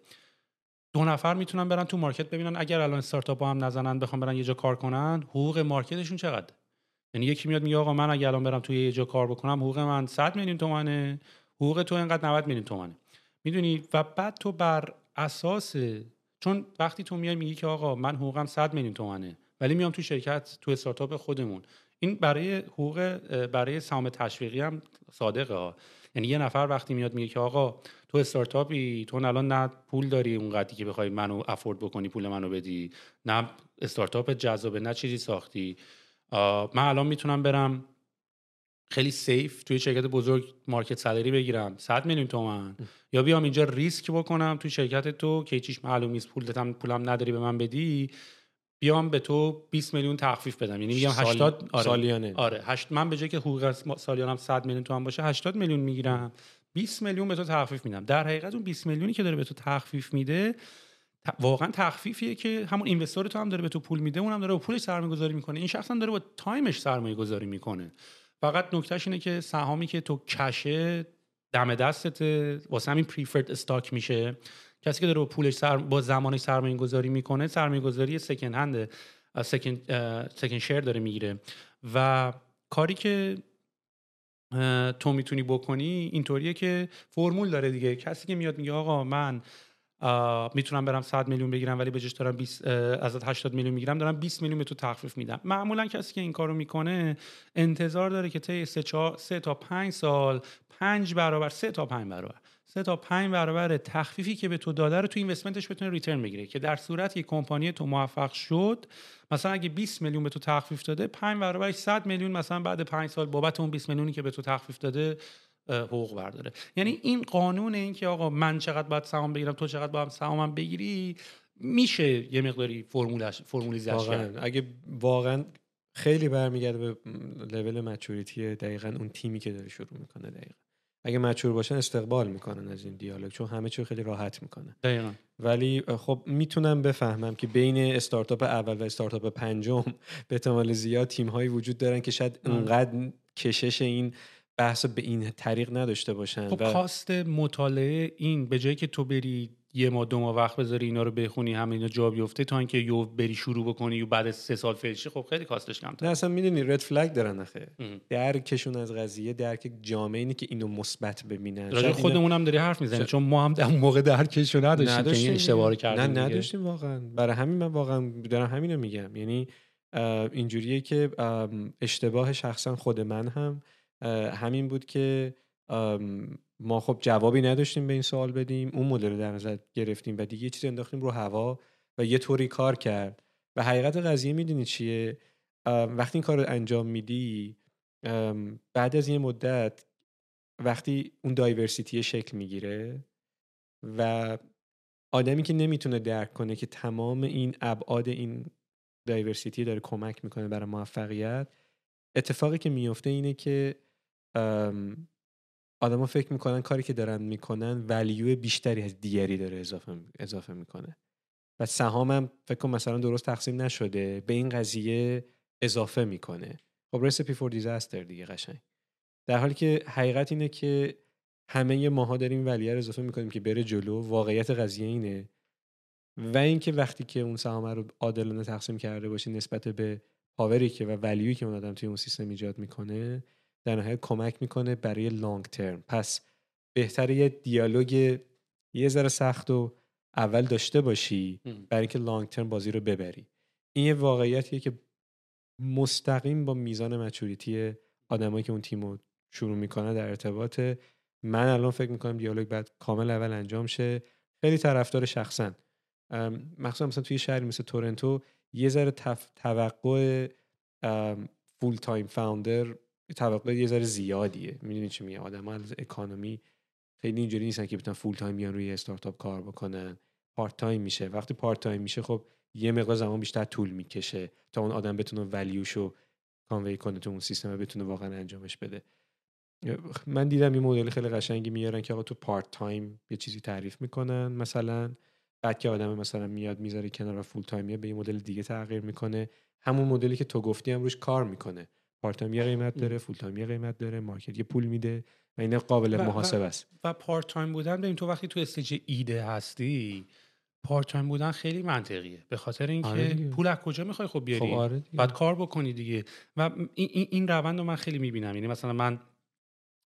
دو نفر می‌تونن برن تو مارکت ببینن اگر الان استارتاپ با هم نزنن بخوام برن یه جا کار کنن حقوق مارکتشون چقدر یعنی یکی میاد میگه آقا من اگه الان برم توی یه جا کار بکنم حقوق من 100 میلیون تومنه. حقوق تو اینقدر 90 میلیون تومنه می‌دونی؟ و بعد تو بر اساس چون وقتی تو میای میگی که آقا من حقوقم 100 میلیون تومنه ولی میام تو شرکت تو استارتاپ خودمون. این برای حقوق برای سهام تشویقی هم صادقه ها. یعنی یه نفر وقتی میاد میگه که آقا تو استارتاپی تو الان نه پول داری اونقدری که بخوای منو افورد بکنی پول منو بدی نه استارتاپ جذابه نه چیزی ساختی. من الان می‌تونم برم خیلی safe توی شرکت بزرگ market salary بگیرم. 100 میلیون تومن یا بیام اینجا ریسک بکنم توی شرکت تو که چیش معلوم نیست. پولتم پولم نداری به من بدی بیام به تو 20 میلیون تخفیف بدم. یعنی میگم سال- 80 آره. سالیانه. آره. هشت من به جای که حقوق سالیانم 100 میلیون تومن باشه 80 میلیون می‌گیرم. 20 میلیون به تو تخفیف میدم. در حقیقت اون 20 میلیونی که داره به تو تخفیف میده واقعا تخفیفیه که همون investor تو هم داره به تو پول میده اونم داره با پولش سرمایه گذاری می‌کنه. این شخص هم داره با time ش سرمایه گذاری می‌کنه. فقط نکتهش اینه که سهامی که تو کشه دم دستت واسه همین پریفرد استاک میشه. کسی که داره با پولش سر... با زمانش سرمایه گذاری می‌کنه سرمایه گذاری سکن هند سکن سکن شیر داره می‌گیره. و کاری که تو می‌تونی بکنی اینطوریه که فرمول داره دیگه. کسی که میاد میگه آقا من می‌تونم برم 100 میلیون بگیرم ولی به جاش دارم 20 اه، ازت 80 میلیون می‌گیرم دارم 20 میلیون به تو تخفیف میدم. معمولا کسی که این کارو می‌کنه انتظار داره که طی 3 3 تا 5 سال 5 برابر 3 تا 5 برابر 3 تا 5 برابر تخفیفی که به تو داده رو تو اینوستمنتش بتونه ریترن بگیره. که در صورت که کمپانی تو موفق شد مثلا اگه 20 میلیون به تو تخفیف داده 5 برابر 100 میلیون مثلا بعد 5 سال بابت اون 20 میلیونی که به تو تخفیف داده حقوق برداره. یعنی این قانون این که آقا من چقدر باید سهام بگیرم تو چقدر باید سهامم بگیری میشه یه مقداری فرمولش فرمولیزش کرد. واقعا. اگه واقعا خیلی برمیگرده به لول مچوریتی دقیقا اون تیمی که داره شروع می‌کنه دقیقا. اگه مچور باشن استقبال می‌کنن از این دیالوگ چون همه چی رو خیلی راحت می‌کنن. دقیقاً. ولی خب می‌تونم بفهمم که بین استارتاپ اول و استارتاپ پنجم به احتمال زیاد تیم هایی وجود دارن که شاید ام. اونقدر کشش این بحث به این طریق نداشته باشن خب و کاست مطالعه این به جایی که تو بری یه ماه دو ماه وقت بذاری اینا رو بخونی همه اینا جا بیفته تا اینکه یو بری شروع بکنی و بعد سه سال فیلشی خب خیلی کاستش کمتر نه اصلا می‌دونی رد فلگ دارن ام. درکشون از قضیه درک جامعه اینه که اینو مثبت ببینن راجع خودمون هم داری حرف می‌زنی چون ما هم در موقع درکش رو نداشتیم که این اشتباه. کردیم نه. نداشتیم واقعا برای همین من واقعا دارم همینو میگم یعنی اینجوریه که اشتباه شخصا خود من هم همین بود که ما خب جوابی نداشتیم به این سوال بدیم اون مدل رو در نظر گرفتیم و دیگه چیزی انداختیم رو هوا و یه طوری کار کرد. و حقیقت قضیه می‌دونی چیه؟ وقتی این کار رو انجام میدی بعد از یه مدت وقتی اون دایورسیتی شکل می‌گیره و آدمی که نمی‌تونه درک کنه که تمام این ابعاد این دایورسیتی داره کمک می‌کنه برای موفقیت اتفاقی که میفته اینه که آدما فکر می‌کنن کاری که دارن می‌کنن ولیو بیشتری از دیگری داره اضافه اضافه می‌کنه. و سهامم فکر کنم مثلا درست تقسیم نشده به این قضیه اضافه می‌کنه. خب رسپی فور دیزاستر دیگه قشنگ. در حالی که حقیقت اینه که همه ماها داریم ولیه رو اضافه می‌کنیم که بره جلو واقعیت قضیه اینه. و اینکه وقتی که اون سهام رو عادلانه تقسیم کرده باشی نسبت به پاوری که و ولیوی که اون آدم توی اون سیستم ایجاد می‌کنه در نهایت کمک می‌کنه برای لانگ ترم پس بهتره یه دیالوگ یه ذره سخت و اول داشته باشی برای اینکه لانگ ترم بازی رو ببری. این یه واقعیتیه که مستقیم با میزان مچوریتی آدمایی که اون تیم رو شروع می‌کنه در ارتباط. من الان فکر می‌کنم دیالوگ بعد کامل اول انجام شه. خیلی طرفدار شخصا مخصوصا مثلا توی شهری مثل تورنتو یه ذره توقع فول تایم فاوندر توقع یه ذره زیادیه. می‌دونی چی میگه آدم از اکانومی خیلی اینجوری نیستن که بتونن full time بیان روی استارتاپ کار بکنن. part time میشه. وقتی part time میشه خب یه مقدار زمان بیشتر طول می‌کشه تا اون آدم بتونه value شو convey کنه تو اون سیستم بتونه واقعا انجامش بده. من دیدم یه مدل خیلی قشنگی میارن که آقا تو part time یه چیزی تعریف می‌کنن مثلا. بعد که آدم مثلا میاد می‌ذاره کنار full time به یه مدل دیگه تغییر می‌کنه. همون مدلی که تو گفتی هم روش کار می‌کنه. part time یه قیمت داره full time یه قیمت داره market یه پول میده و این قابل محاسبه است. و, part time بودن ببین تو وقتی تو stage ایده هستی part time بودن خیلی منطقیه. به خاطر اینکه آره پول از کجا می‌خوای خب بیاری؟ خب آره بعد کار بکنی دیگه. و این, این روند رو من خیلی می‌بینم. یعنی مثلا من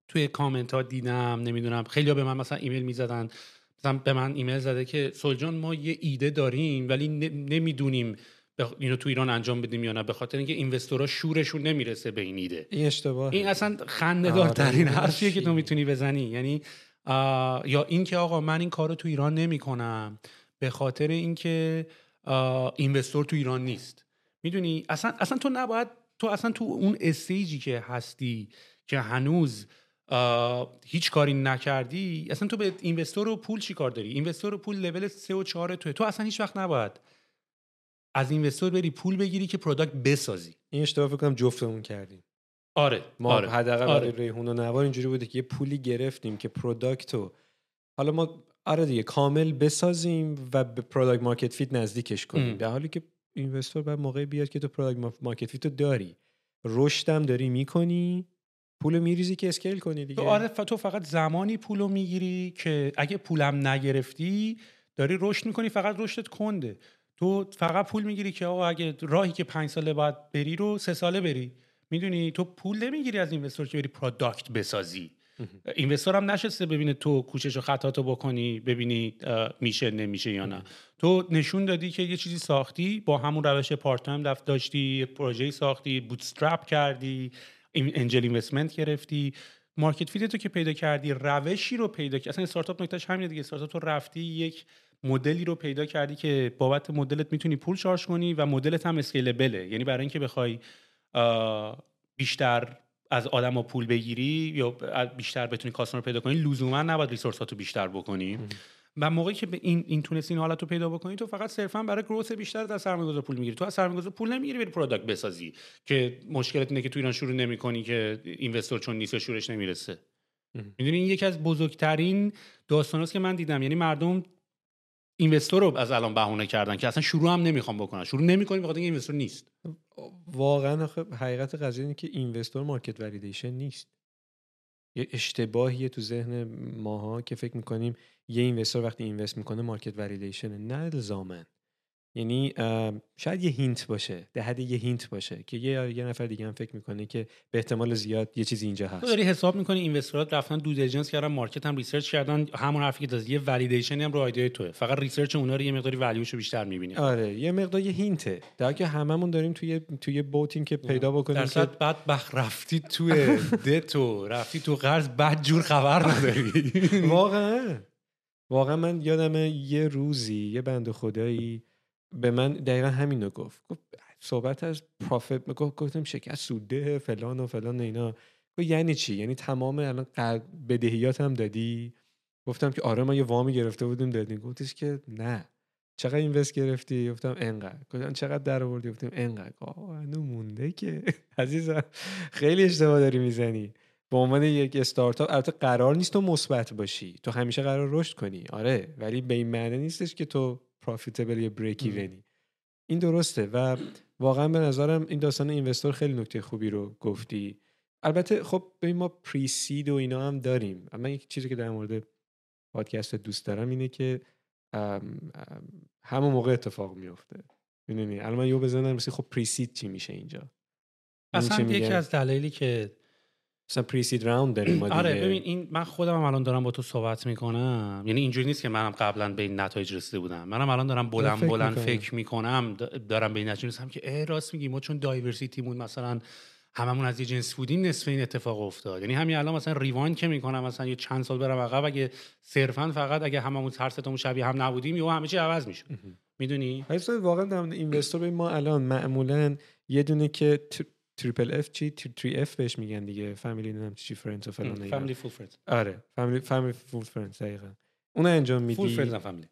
توی کامنت ها دیدم نمی‌دونم خیلی به من مثلا ایمیل می‌زدن. مثلا به من ایمیل زده که سلجان ما یه ایده داریم ولی نمی‌دونیم اینو تو ایران انجام بدیم یا نه به خاطر اینکه اینوستورها شورشون نمی‌رسه به این ایده. این اشتباه این اصلا خنده دارترین آره حرفیه که تو می‌تونی بزنی. یعنی یا اینکه آقا من این کارو تو ایران نمی‌کنم به خاطر اینکه اینوستور تو ایران نیست. می‌دونی؟ اصلا اصلا تو نباید تو اصلا تو اون استیجی که هستی که هنوز هیچ کاری نکردی اصلا تو به اینوستور و پول چی کار داری؟ اینوستور و پول لول 3 و 4 توه. تو اصلا هیچ وقت نباید از investor بری پول بگیری که product بسازی. این اشتباه فکر کنم جفتمون کردیم. آره ما آره. حداقل آره. ریحون و نوار اینجوری بوده که یه پولی گرفتیم که product و حالا ما آره دیگه کامل بسازیم و به product market fit نزدیکش کنیم. در حالی که investor باید موقعی بیاد که تو product market fit رو داری. رشدم داری می‌کنی پول میریزی که scale کنی دیگه. تو آره تو فقط زمانی پولو می‌گیری که اگه پولم نگرفتی داری رشد می‌کنی فقط رشدت کنده. تو فقط پول می‌گیری که آقا اگه راهی که پنج ساله باید بری رو سه ساله بری. می‌دونی تو پول نمی‌گیری از investor که بری product بسازی. investor هم ننشسته ببینه تو کوشش و خطاتو بکنی ببینی میشه نمیشه یا نه. تو نشون دادی که یه چیزی ساختی با همون روش part time داشتی پروژه ساختی bootstrap کردی angel investment گرفتی. market fit تو که پیدا کردی روشی رو پیدا کردی اصلا استارتاپ نکتهش همینه دیگه. استارتاپ تو رفتی یک مدلی رو پیدا کردی که بابت مدلت می‌تونی پول charge کنی و مدلت هم scalable ه. یعنی برای اینکه بخوای بیشتر از آدم ها پول بگیری یا بیشتر بتونی customer پیدا کنی لزوما نباید resource رو بیشتر بکنی. و موقعی که به این این تونست این حالت رو پیدا بکنی تو فقط صرفا برای growth بیشتر از سرمایه‌گذار پول می‌گیری. تو از سرمایه‌گذار پول نمی‌گیری بری product بسازی. که مشکلت اینه که تو ایران شروع نمی‌کنی که investor چون نیست شورش نمی‌رسه. می‌دونی؟ این یکی از بزرگترین داستاناست که من دیدم. یعنی مردم investor رو از الان بهونه کردن که اصلا شروع هم نمی‌خوام بکنن. شروع نمی‌کنی بخاطر اینکه investor نیست. واقعا حقیقت قضیه اینه که investor market validation نیست. یه اشتباهیه تو ذهن ماها که فکر می‌کنیم یه investor وقتی invest می‌کنه market validation نه الزاما یعنی شاید یه hint باشه در حد یه hint باشه که یه یه نفر دیگه هم فکر می‌کنه که به احتمال زیاد یه چیزی اینجا هست. تو داری حساب می‌کنی اینوستورات رفتن دو دیلیجنس کردن مارکت هم ریسرچ کردن همون حرفی که یه ولیدیشن هم رو ایده توه. فقط ریسرچ اونها رو یه مقداری ولیوشو بیشتر می‌بینی. آره یه مقدار یه هینته. در که هممون داریم توی توی بوتینگ که پیدا بکنیم که بعد بخ رفتی توی دتو رفتی تو قرض بعد جور خبر نداری. واقعا. واقعا من یادم یه روزی یه بند خدایی به من دقیقا همین رو گفت. گفت صحبت از پرافیت گفت گفتم شکست سوده فلان و فلان و اینا. گفت یعنی چی؟ یعنی تمام الان بدهیات هم دادی؟ گفتم که آره ما یه وامی گرفته بودیم دادیم. گفتش که نه. چقدر اینوست گرفتی؟ گفتم انقدر. گفتم چقدر در آوردی؟ گفتم انقدر. آه مونده که. عزیزم خیلی اشتباه داری می‌زنی. به عنوان یک استارتاپ البته قرار نیست تو مثبت باشی. تو همیشه قرار رشد کنی. آره ولی به این معنی نیستش که تو پروفیتبل یا بریک ایونی این درسته و واقعا به نظرم این داستان اینوستور خیلی نکته خوبی رو گفتی. البته خب ببین ما پریسید و اینا هم داریم. اما یک چیزی که در مورد پادکست دوست دارم اینه که همون موقع اتفاق میفته می‌دونی؟ الان من یو بزنم خب پریسید چی میشه اینجا؟ اصلا یکی از دلایلی که مثلا پریسید راوند داریم ما آره ببین این من خودم هم الان دارم با تو صحبت می‌کنم. یعنی اینجوری نیست که منم قبلا به این نتایج رسیده بودم. منم الان دارم بلند فکر بلند می‌کنم. فکر می‌کنم دارم به این نتیجه رسیدم که ای راست میگی ما چون diversity مون مثلا هممون از یه جنس بودیم نصف این اتفاق افتاد. یعنی همین الان مثلا rewind که می‌کنم مثلا یه چند سال برم عقب اگه صرفا فقط اگه هممون هر ستامون شبیه هم نبودیم یا همه چی عوض می‌شد. می‌دونی؟ واقعا در investor ما الان معمولا یه دونه که triple F چی؟ three F بهش میگن دیگه. family نمی‌دونم چی friends و فلان family fool friends آره. family family fool friends دقیقاً. اون انجام میدی؟ fool friends family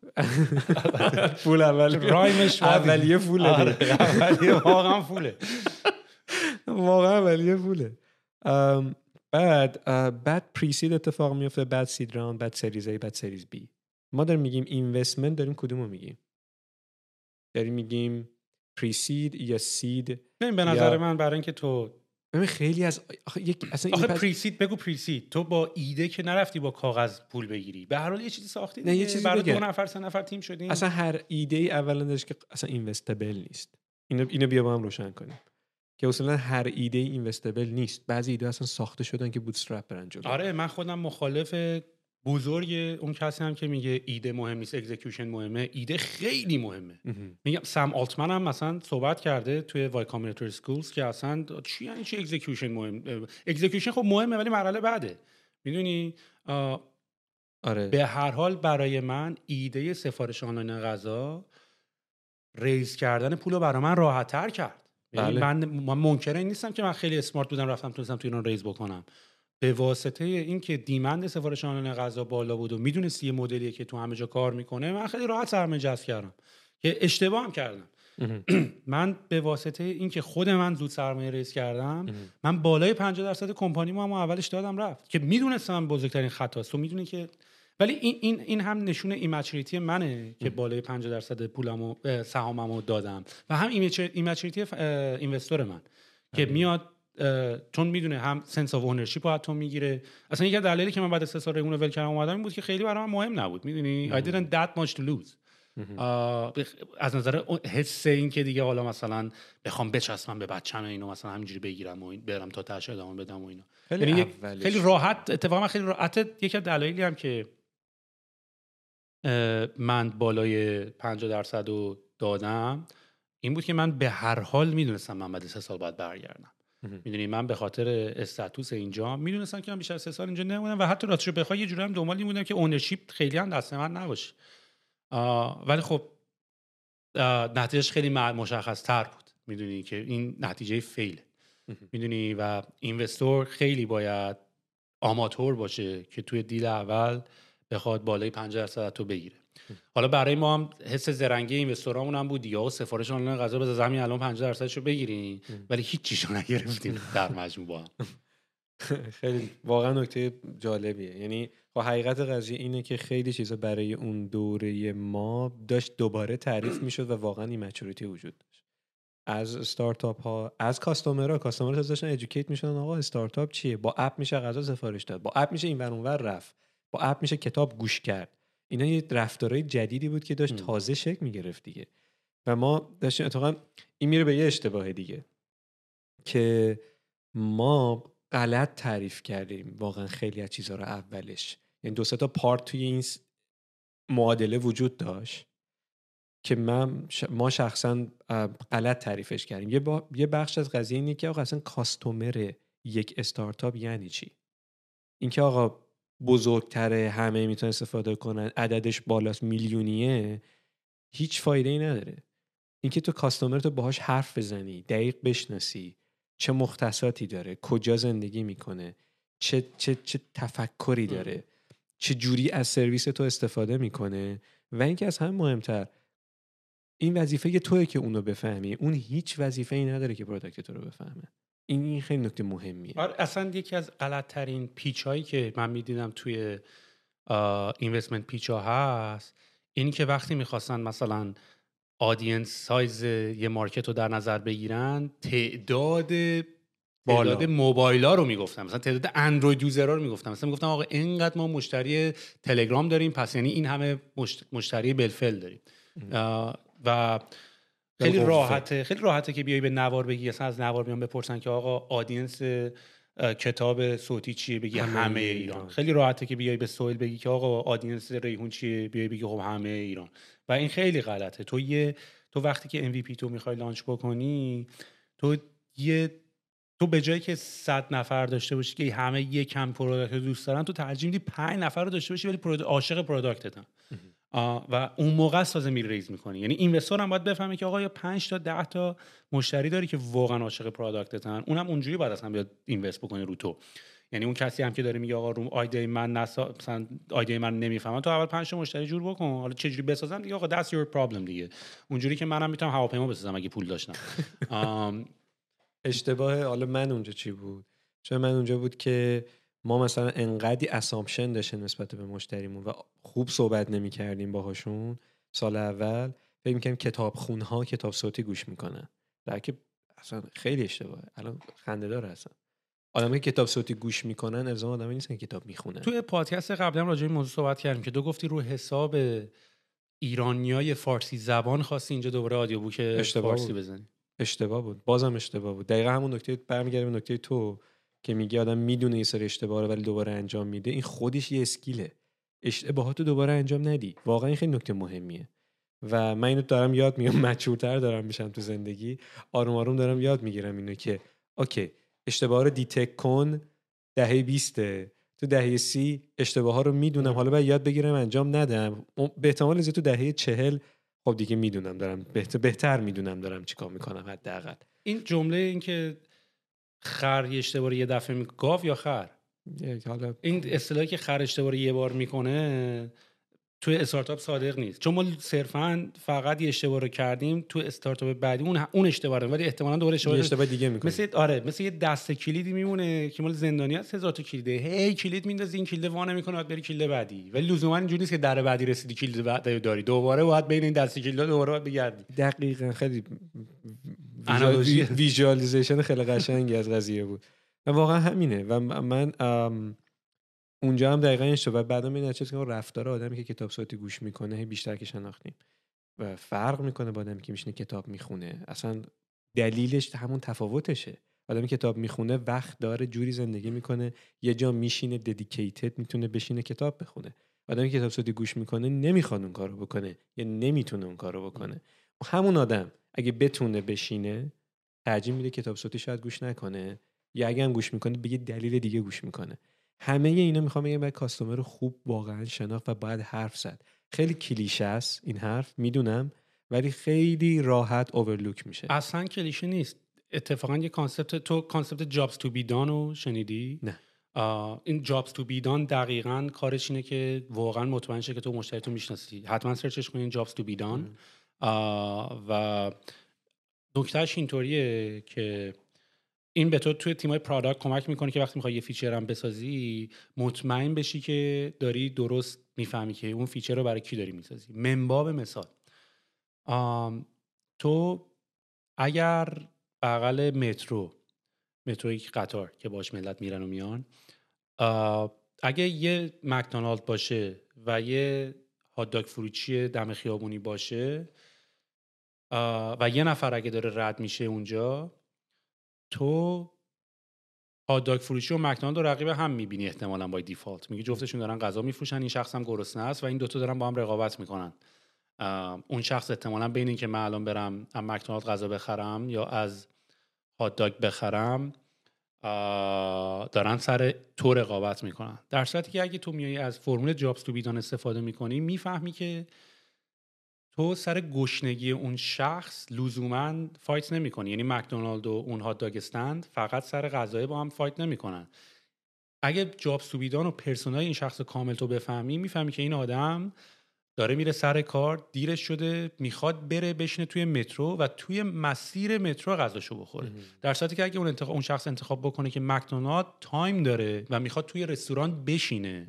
fool اول رایمش اولیه fool ه آره اولیه واقعا fool ه واقعا اولیه fool ه بعد بعد pre-seed اتفاق میفته بعد seed round بعد series A بعد series B ما داریم میگیم investment داریم کدومو میگیم؟ داریم میگیم pre-seed یا seed به نظر من برای اینکه تو ببین خیلی از آخه یک اصلا آخه pre-seed بگو pre-seed تو با ایده که نرفتی با کاغذ پول بگیری. به هر حال یه چیزی ساختی نه یه چیزی برای دو نفر سه نفر تیم شدین اصلا هر ایده ای اولا داشت که اصلا investable نیست. اینو اینو بیا با هم روشن کنیم. که اصلا هر ایده investable نیست. بعضی ایده اصلا ساخته شدن که bootstrap برن جلو. آره من خودم مخالف بزرگ اون کسی هم که میگه ایده مهم نیست execution مهمه ایده خیلی مهمه. میگم سم آلتمن هم مثلا صحبت کرده توی Y Combinator schools که اصلا چی یعنی چی execution مهم؟ execution خب مهمه ولی مرحله بعده. می‌دونی؟ آره. به هر حال برای من ایده سفارش آنلاین غذا raise کردن پول رو برای من راحت تر کرد. یعنی بله. من منکر این نیستم که من خیلی smart بودم رفتم تونستم تو ایران raise بکنم. به واسطه اینکه demand سفارش آنلاین غذا بالا بود و می‌دونستی یه مدلیه که تو همه جا کار می‌کنه من خیلی راحت سرمایه جذب کردم که اشتباه هم کردم. من به واسطه اینکه خود من زود سرمایه raise کردم من بالای 50 درصد کمپانی ما هم اولش دادم رفت که می‌دونستم بزرگترین خطاست. تو می‌دونی که ولی این این این هم نشون immaturity منه که بالای 50 درصد پولمو سهاممو دادم. و هم immaturity investor من که میاد چون می‌دونه هم sense of ownership رو تو می‌گیره. اصلا یکی دلیلی که من بعد از سه سال اون ول کردم اومدم این بود که خیلی برای من مهم نبود می‌دونی؟ I didn't that much to lose. از نظر حس این که دیگه حالا مثلا بخوام بچسبم به بچم اینو مثلا همینجوری بگیرم و برم تا تهش ادامه بدم و اینا. خیلی, یعنی خیلی راحت اتفاقا خیلی راحت یکی از دلایلی هم که من بالای 50 درصد رو دادم این بود که من به هر حال می‌دونستم من بعد سه سال باید برگردم. می‌دونی من به خاطر استاتوس اینجا می‌دونستم که من بیشتر سه سال اینجا نمونم و حتی راستش بخوای یه جوری هم دنبال این بودم که اونرشیپ خیلی هم دست من نباشه. ولی خب نتیجهش خیلی مشخص تر بود. می‌دونی که این نتیجه فیل. می‌دونی و اینوستور خیلی باید آماتور باشه که توی دیل اول بخواد بالای 50 درصد تو بگیره. حالا برای ما هم حس زرنگی این رستوران هم بود یا سفارش آنلاین غذا به زمین الان 50 درصدشو بگیریم ولی هیچ چیزو نگرفتیم در مجموع با خیلی واقعا نکته جالبیه. یعنی خب حقیقت قضیه اینه که خیلی چیزا برای اون دوره ما داشت دوباره تعریف می‌شد و واقعا این مچوریتی وجود داشت. از استارتاپ ها از کاستومرها کاستومر داشتن ادوکییت می‌شدن آقا استارتاپ چیه؟ با اپ میشه غذا سفارش داد. با اپ میشه این اونور رفت. با اپ میشه کتاب گوش کرد. اینا یه رفتارهای جدیدی بود که داشت تازه شکل می‌گرفت دیگه. و ما داشتیم اتفاقا این میره به یه اشتباه دیگه که ما غلط تعریف کردیم واقعا خیلی از چیزها رو اولش. یعنی دو تا پارت توی این معادله وجود داشت که من ما شخصا غلط تعریفش کردیم. یه, یه بخش از قضیه اینه که آقا اصلا کاستومر یک استارتاپ یعنی چی؟ اینکه آقا بزرگتره همه می‌تونن استفاده کنن عددش بالاست میلیونیه هیچ فایده ای نداره. اینکه تو کاستومر تو باهاش حرف بزنی دقیق بشناسی چه مختصاتی داره کجا زندگی می‌کنه چه, چه, چه تفکری داره چه جوری از سرویس تو استفاده می‌کنه و اینکه از هم مهمتر این وظیفه توی که اونو بفهمی. اون هیچ وظیفه ای نداره که product تو رو بفهمه. این خیلی نکته مهمیه. آره اصلا یکی از غلط ترین pitch هایی که من می‌دیدم توی investment pitch ها هست اینی که وقتی می‌خواستن مثلا audience size یه market رو در نظر بگیرن تعداد بالا. تعداد موبایل ها رو می‌گفتم مثلا تعداد Android user رو می‌گفتم مثلا می‌گفتم آقا اینقدر ما مشتری تلگرام داریم پس یعنی این همه مشت- مشتری بالفعل داریم. و خیلی بالقوه. راحته. خیلی راحته که بیای به نوار بگی اصلا از نوار بیان بپرسن که آقا audience کتاب صوتی چیه؟ بگی همه همه, ایران. ایران. خیلی راحته که بیای به سهیل بگی که آقا audience ریحون چیه؟ بیای بگی خب همه ایران. و این خیلی غلطه. تو یه تو وقتی که MVP تو می‌خوای launch بکنی تو یه تو به جایی که 100 نفر داشته باشی که همه یه کم product رو دوست دارن تو ترجیح میدی 5 نفر رو داشته باشی ولی عاشق product تن و اون موقع است تازه می raise می‌کنی. یعنی investor هم باید بفهمه که آقا یا 5 تا 10 تا مشتری داری که واقعا عاشق product تن. اونم اونجوری باید اصلا بیاد invest بکنه رو تو. یعنی اون کسی هم که داره میگه آقا رو ایده من نسا... مثلا ایده من نمی‌فهمن تو اول 5 تا مشتری جور بکن. حالا چه جوری بسازن دیگه؟ آقا that's your problem دیگه. اونجوری که منم می‌تونم هواپیما بسازم اگه پول داشتم. آم، اشتباه حالا من اونجا چی بود؟ چون من اونجا بود که ما مثلا انقدی اسامپشن داشتیم نسبت به مشتریمون و خوب صحبت نمی کردیم باهاشون. سال اول فکر می‌کنیم کتاب ها کتاب صوتی گوش می‌کنن. در که اصلا خیلی اشتباهه. الان خنده داره اصلا آدم که کتاب صوتی گوش می‌کنن الزام آدمی نیستن که کتاب می‌خونن. توی پادکست قبلا راجع به این موضوع صحبت کردیم که تو گفتی رو حساب ایرانیای فارسی زبان خواستی اینجا دوباره audio book اشتباه فارسی. بزنی. اشتباه بود. بازم اشتباه بود. دقیقا همون نکته برمیگرده به نکته تو که میگی آدم می‌دونه یه سری اشتباه رو ولی دوباره انجام میده. این خودش یه skill ه. اشتباهات رو دوباره انجام ندی. واقعا این خیلی نکته مهمیه. و من اینو دارم یاد میگم mature تر دارم میشم تو زندگی. آروم آروم دارم یاد می‌گیرم اینو که okay اشتباه رو detect کن دهه 20 تو دهه سی اشتباه ها رو می‌دونم. حالا باید یاد بگیرم انجام ندم. به احتمال زیاد تو دهه چهل. خب دیگه می‌دونم دارم. بهتر, می‌دونم دارم چیکار می‌کنم حداقل. این جمله این که خر یه اشتباه یه دفعه می... گاو یا خر؟ یک حالا این اصطلاحی که خر اشتباه رو یه بار می‌کنه توی استارتاپ صادق نیست. چون ما صرفا فقط یه اشتباه رو کردیم تو استارتاپ بعدی اون اون اشتباه رو ولی احتمالاً دوباره اشتباه اشتباه دیگه می‌کنه مثل آره مثل یه دست کلیدی میمونه که مال زندانی هست هزار تا کلیده هی کلید میندازی این کلید وا نمی‌کنه باید بری کلید بعدی. ولی لزوما اینجوری نیست که در بعدی رسیدی کلید بعد داری. دوباره باید بین این دست کلیدا دوباره باید بگردی. دقیقا. خیلی. ویژوالیزیشن خیلی قشنگی از قضیه بود. و واقعا همینه. و من اونجا هم دقیقا این و بعدا می که رفتار آدمی که کتاب صوتی گوش می‌کنه بیشتر که شناختیم. و فرق می‌کنه با آدمی که میشینه کتاب می‌خونه. اصلا دلیلش همون تفاوتشه. آدمی کتاب می‌خونه وقت داره جوری زندگی می‌کنه یه جا میشینه ددیکیتد می‌تونه بشینه کتاب بخونه. آدمی که کتاب صوتی گوش می‌کنه نمی‌خواد اون کارو بکنه. یا نمی‌تونه اون کارو بکنه. همون آدم اگه بتونه بشینه ترجیح میده کتاب صوتی شاید گوش نکنه. یا اگه هم گوش می‌کنه به یه دلیل دیگه گوش می‌کنه. همه اینا می‌خوام بگم باید customer رو خوب واقعا شناخت و باید حرف زد. خیلی کلیشه است این حرف می‌دونم ولی خیلی راحت overlook میشه. اصلا کلیشه نیست. اتفاقا یه concept تو concept jobs to be done رو شنیدی؟ نه. این jobs to be done دقیقا کارش اینه که واقعا مطمئن شه که تو مشتری تو می‌شناسی. حتما search ش کنین jobs to be done و نکتهش اینطوریه که این به تو توی تیمای product کمک می‌کنه که وقتی می‌خوای یه feature هم بسازی مطمئن بشی که داری درست می‌فهمی که اون feature رو برای کی داری می‌سازی. من باب مثال. آم، تو اگر بغل مترو متروی قطار که باش ملت میرن و میان اگه یه مکدونالد باشه و یه هاتداگ فروشی دم خیابونی باشه و یه نفر اگه داره رد میشه اونجا تو هاتداگ فروشی و مکدونالد رو رقیب هم می‌بینی احتمالا با دیفالت. میگی جفتشون دارن غذا میفروشن این شخص هم گرسنه است و این دوتا دارن با هم رقابت می‌کنن. اون شخص احتمالا بین که من الان برم از مکدونالد غذا بخرم یا از هاتداگ بخرم دارن سر تو رقابت می‌کنن. در صورتی که اگه تو میای از فرمول jobs to be done استفاده می‌کنی می‌فهمی که تو سر گشنگی اون شخص لزوما fight نمی‌کنی. یعنی مکدونالد و اون hot dog stand فقط سر غذای با هم fight نمی‌کنن. اگه jobs to be done و persona ی این شخص رو کامل تو بفهمی می‌فهمی که این آدم داره میره سر کار دیرش شده می‌خواد بره بشینه توی مترو و توی مسیر مترو غذاشو بخوره. در صورتی که اگه اون, انتخاب، اون شخص انتخاب بکنه که مکدونالد time داره و می‌خواد توی رستوران بشینه.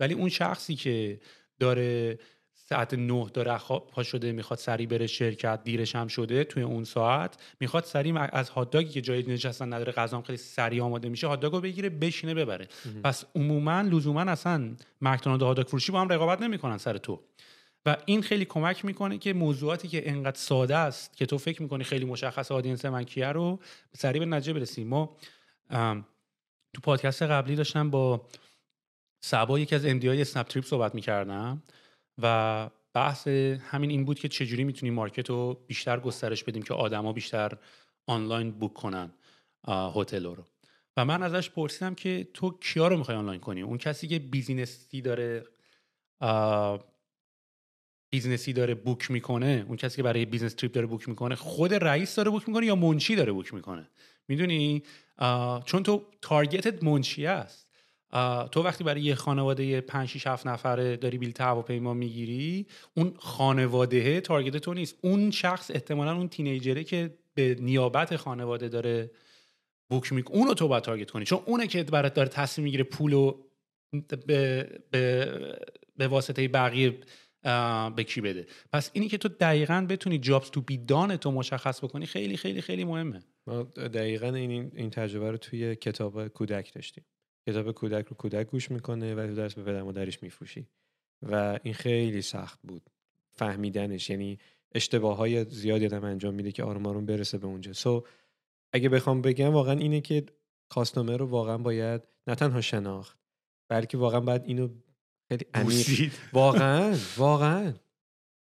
ولی اون شخصی که داره ساعت نه داره پا شده می‌خواد سریع بره شرکت دیرش هم شده توی اون ساعت. می‌خواد سریع از هاتداگی که جای نشستن نداره غذام خیلی سریع آماده میشه هاتداگو بگیره بشینه ببره. پس عموما لزوما اصلا مکدونالد هاتداگ فروشی با هم رقابت نمی‌کنن سر تو. و این خیلی کمک می‌کنه که موضوعاتی که انقدر ساده است که تو فکر می‌کنی خیلی مشخص audience من کیه رو سریع به نتیجه برسیم. ما تو پادکست قبلی داشتم با سبا یکی از MD های اسنپ تریپ صحبت می‌کردم. و بحث همین این بود که چجوری می‌تونیم market رو بیشتر گسترش بدیم که آدما بیشتر آنلاین book کنن هتل رو. و من ازش پرسیدم که تو کیا رو می‌خوای آنلاین کنی؟ اون کسی که business ی داره business ی داره book می‌کنه اون کسی که برای business trip داره book می‌کنه خود رئیس داره book می‌کنه یا منشی داره book می‌کنه؟ می‌دونی؟ چون تو تارگتت منشی است. تو وقتی برای یه خانواده 5 6 7 نفره داری بیل هواپیما می‌گیری اون خانواده تارگت تو نیست. اون شخص احتمالا اون تینیجره که به نیابت خانواده داره بوک می‌کنه اونو تو باید تارگت کنی. چون اونه که برات داره تصمیم می‌گیره پولو به, به, به واسطه بقیه به کی بده. پس اینی که تو دقیقا بتونی جابز تو بیدان تو مشخص بکنی خیلی خیلی خیلی مهمه. ما دقیقا این این تجربه رو توی کتاب کودک داشتیم. کتاب کودک رو کودک گوش می‌کنه و تو درس به پدر مادرش میفروشی. و این خیلی سخت بود. فهمیدنش یعنی اشتباه های زیادی آدم انجام میده که آروم آروم برسه به اونجا. سو اگه بخوام بگم واقعا اینه که کاستومر رو واقعا باید نه تنها شناخت بلکه واقعا باید اینو خیلی عمیق واقعا واقعا.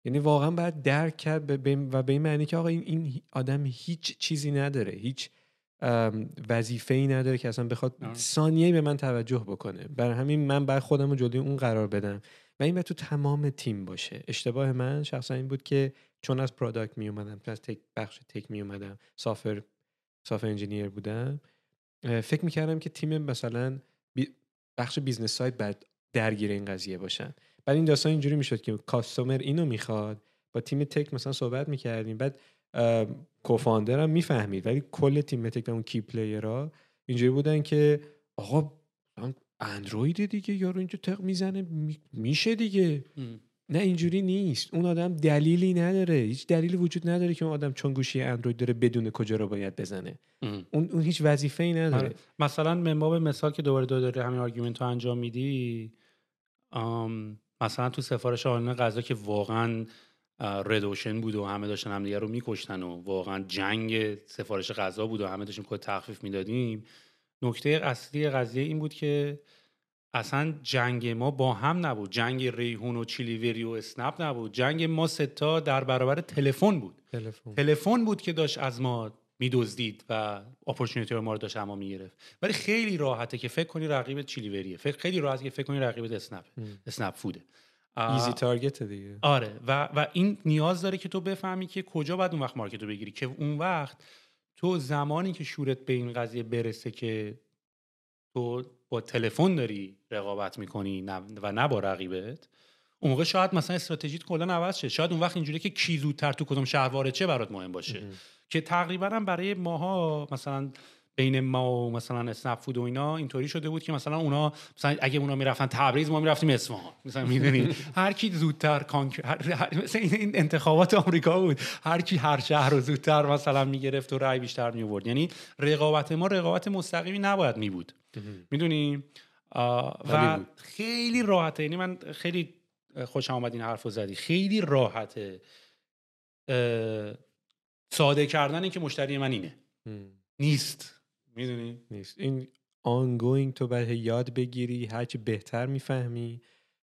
یعنی واقعا باید درک کرد و به این معنی که آقا این, این آدم هیچ چیزی نداره. هیچ وظیفه ای نداره که اصلا بخواد ثانیه به من توجه بکنه. برای همین من باید خودم رو جلوی اون قرار بدم. و این باید تو تمام تیم باشه. اشتباه من شخصا این بود که چون از product می اومدم از tech بخش tech می اومدم software software engineer بودم فکر می‌کردم که تیم مثلا بخش business side باید درگیر این قضیه باشن. بعد این داستان اینجوری می‌شد که customer اینو می‌خواد با تیم tech مثلا صحبت می‌کردیم. بعد co-founder هم می‌فهمید. ولی کل تیم tech و اون key player ها اینجوری بودن که آقا اندروید دیگه یارو اینجا tap می‌زنه میشه دیگه. نه اینجوری نیست. اون آدم دلیلی نداره. هیچ دلیلی وجود نداره که اون آدم چون گوشی اندروید داره بدونه کجا رو باید بزنه. اون, اون هیچ وظیفه ای نداره. آره. مثلا منباب مثال که دوباره دو داره همین argument رو انجام میدی مثلا تو سفارش آنلاین غذا که واقعا ردوشن بود و همه داشتن همدیگه رو میکشتن و واقعا جنگ سفارش غذا بود و همه داشتیم کد تخفیف می‌دادیم. نکته اصلی قضیه این بود که اصلا جنگ ما با هم نبود. جنگ ریحون و چیلیوری و اسنپ نبود. جنگ ما ستا در برابر تلفن بود. تلفن. بود که داشت از ما میدزدید و اپورتونتی ما رو داشت اما می‌گرفت. ولی خیلی راحته که فکر کنی رقیب چیلیوریه فکر خیلی راحته که فکر کنی رقیب اسنپ اسنپ فوده. easy target دیگه. آره. و, و این نیاز داره که تو بفهمی که کجا باید اون وقت market رو بگیری. که اون وقت تو زمانی که شعورت به این قضیه برسه که تو با تلفن داری رقابت می‌کنی و نه با رقیبت اون موقع شاید مثلا استراتژیت کلا عوض شه. شاید اون وقت اینجوری که کی زودتر تو کدوم شهر وارد شه برات مهم باشه. که تقریبا هم برای ماها مثلا بین ما و مثلا اسنپ فود و اینا اینطوری شده بود که مثلا اونا مثلا اگه اونا می‌رفتن تبریز ما می‌رفتیم اصفهان. مثلا می‌دونی هر کی زودتر conq مثلا این انتخابات آمریکا بود. هر کی هر شهر رو زودتر مثلا می‌گرفت و رای بیشتر می آورد یعنی رقابت ما رقابت مستقیمی نباید می بود می‌دونی و خیلی راحته. یعنی من خیلی خوشم آمد این حرف زدی. خیلی راحته. ساده کردن که مشتری من اینه. نیست. می‌دونی؟ نیست. این آنگوینگ تو باید یاد بگیری هرچی بهتر می‌فهمی.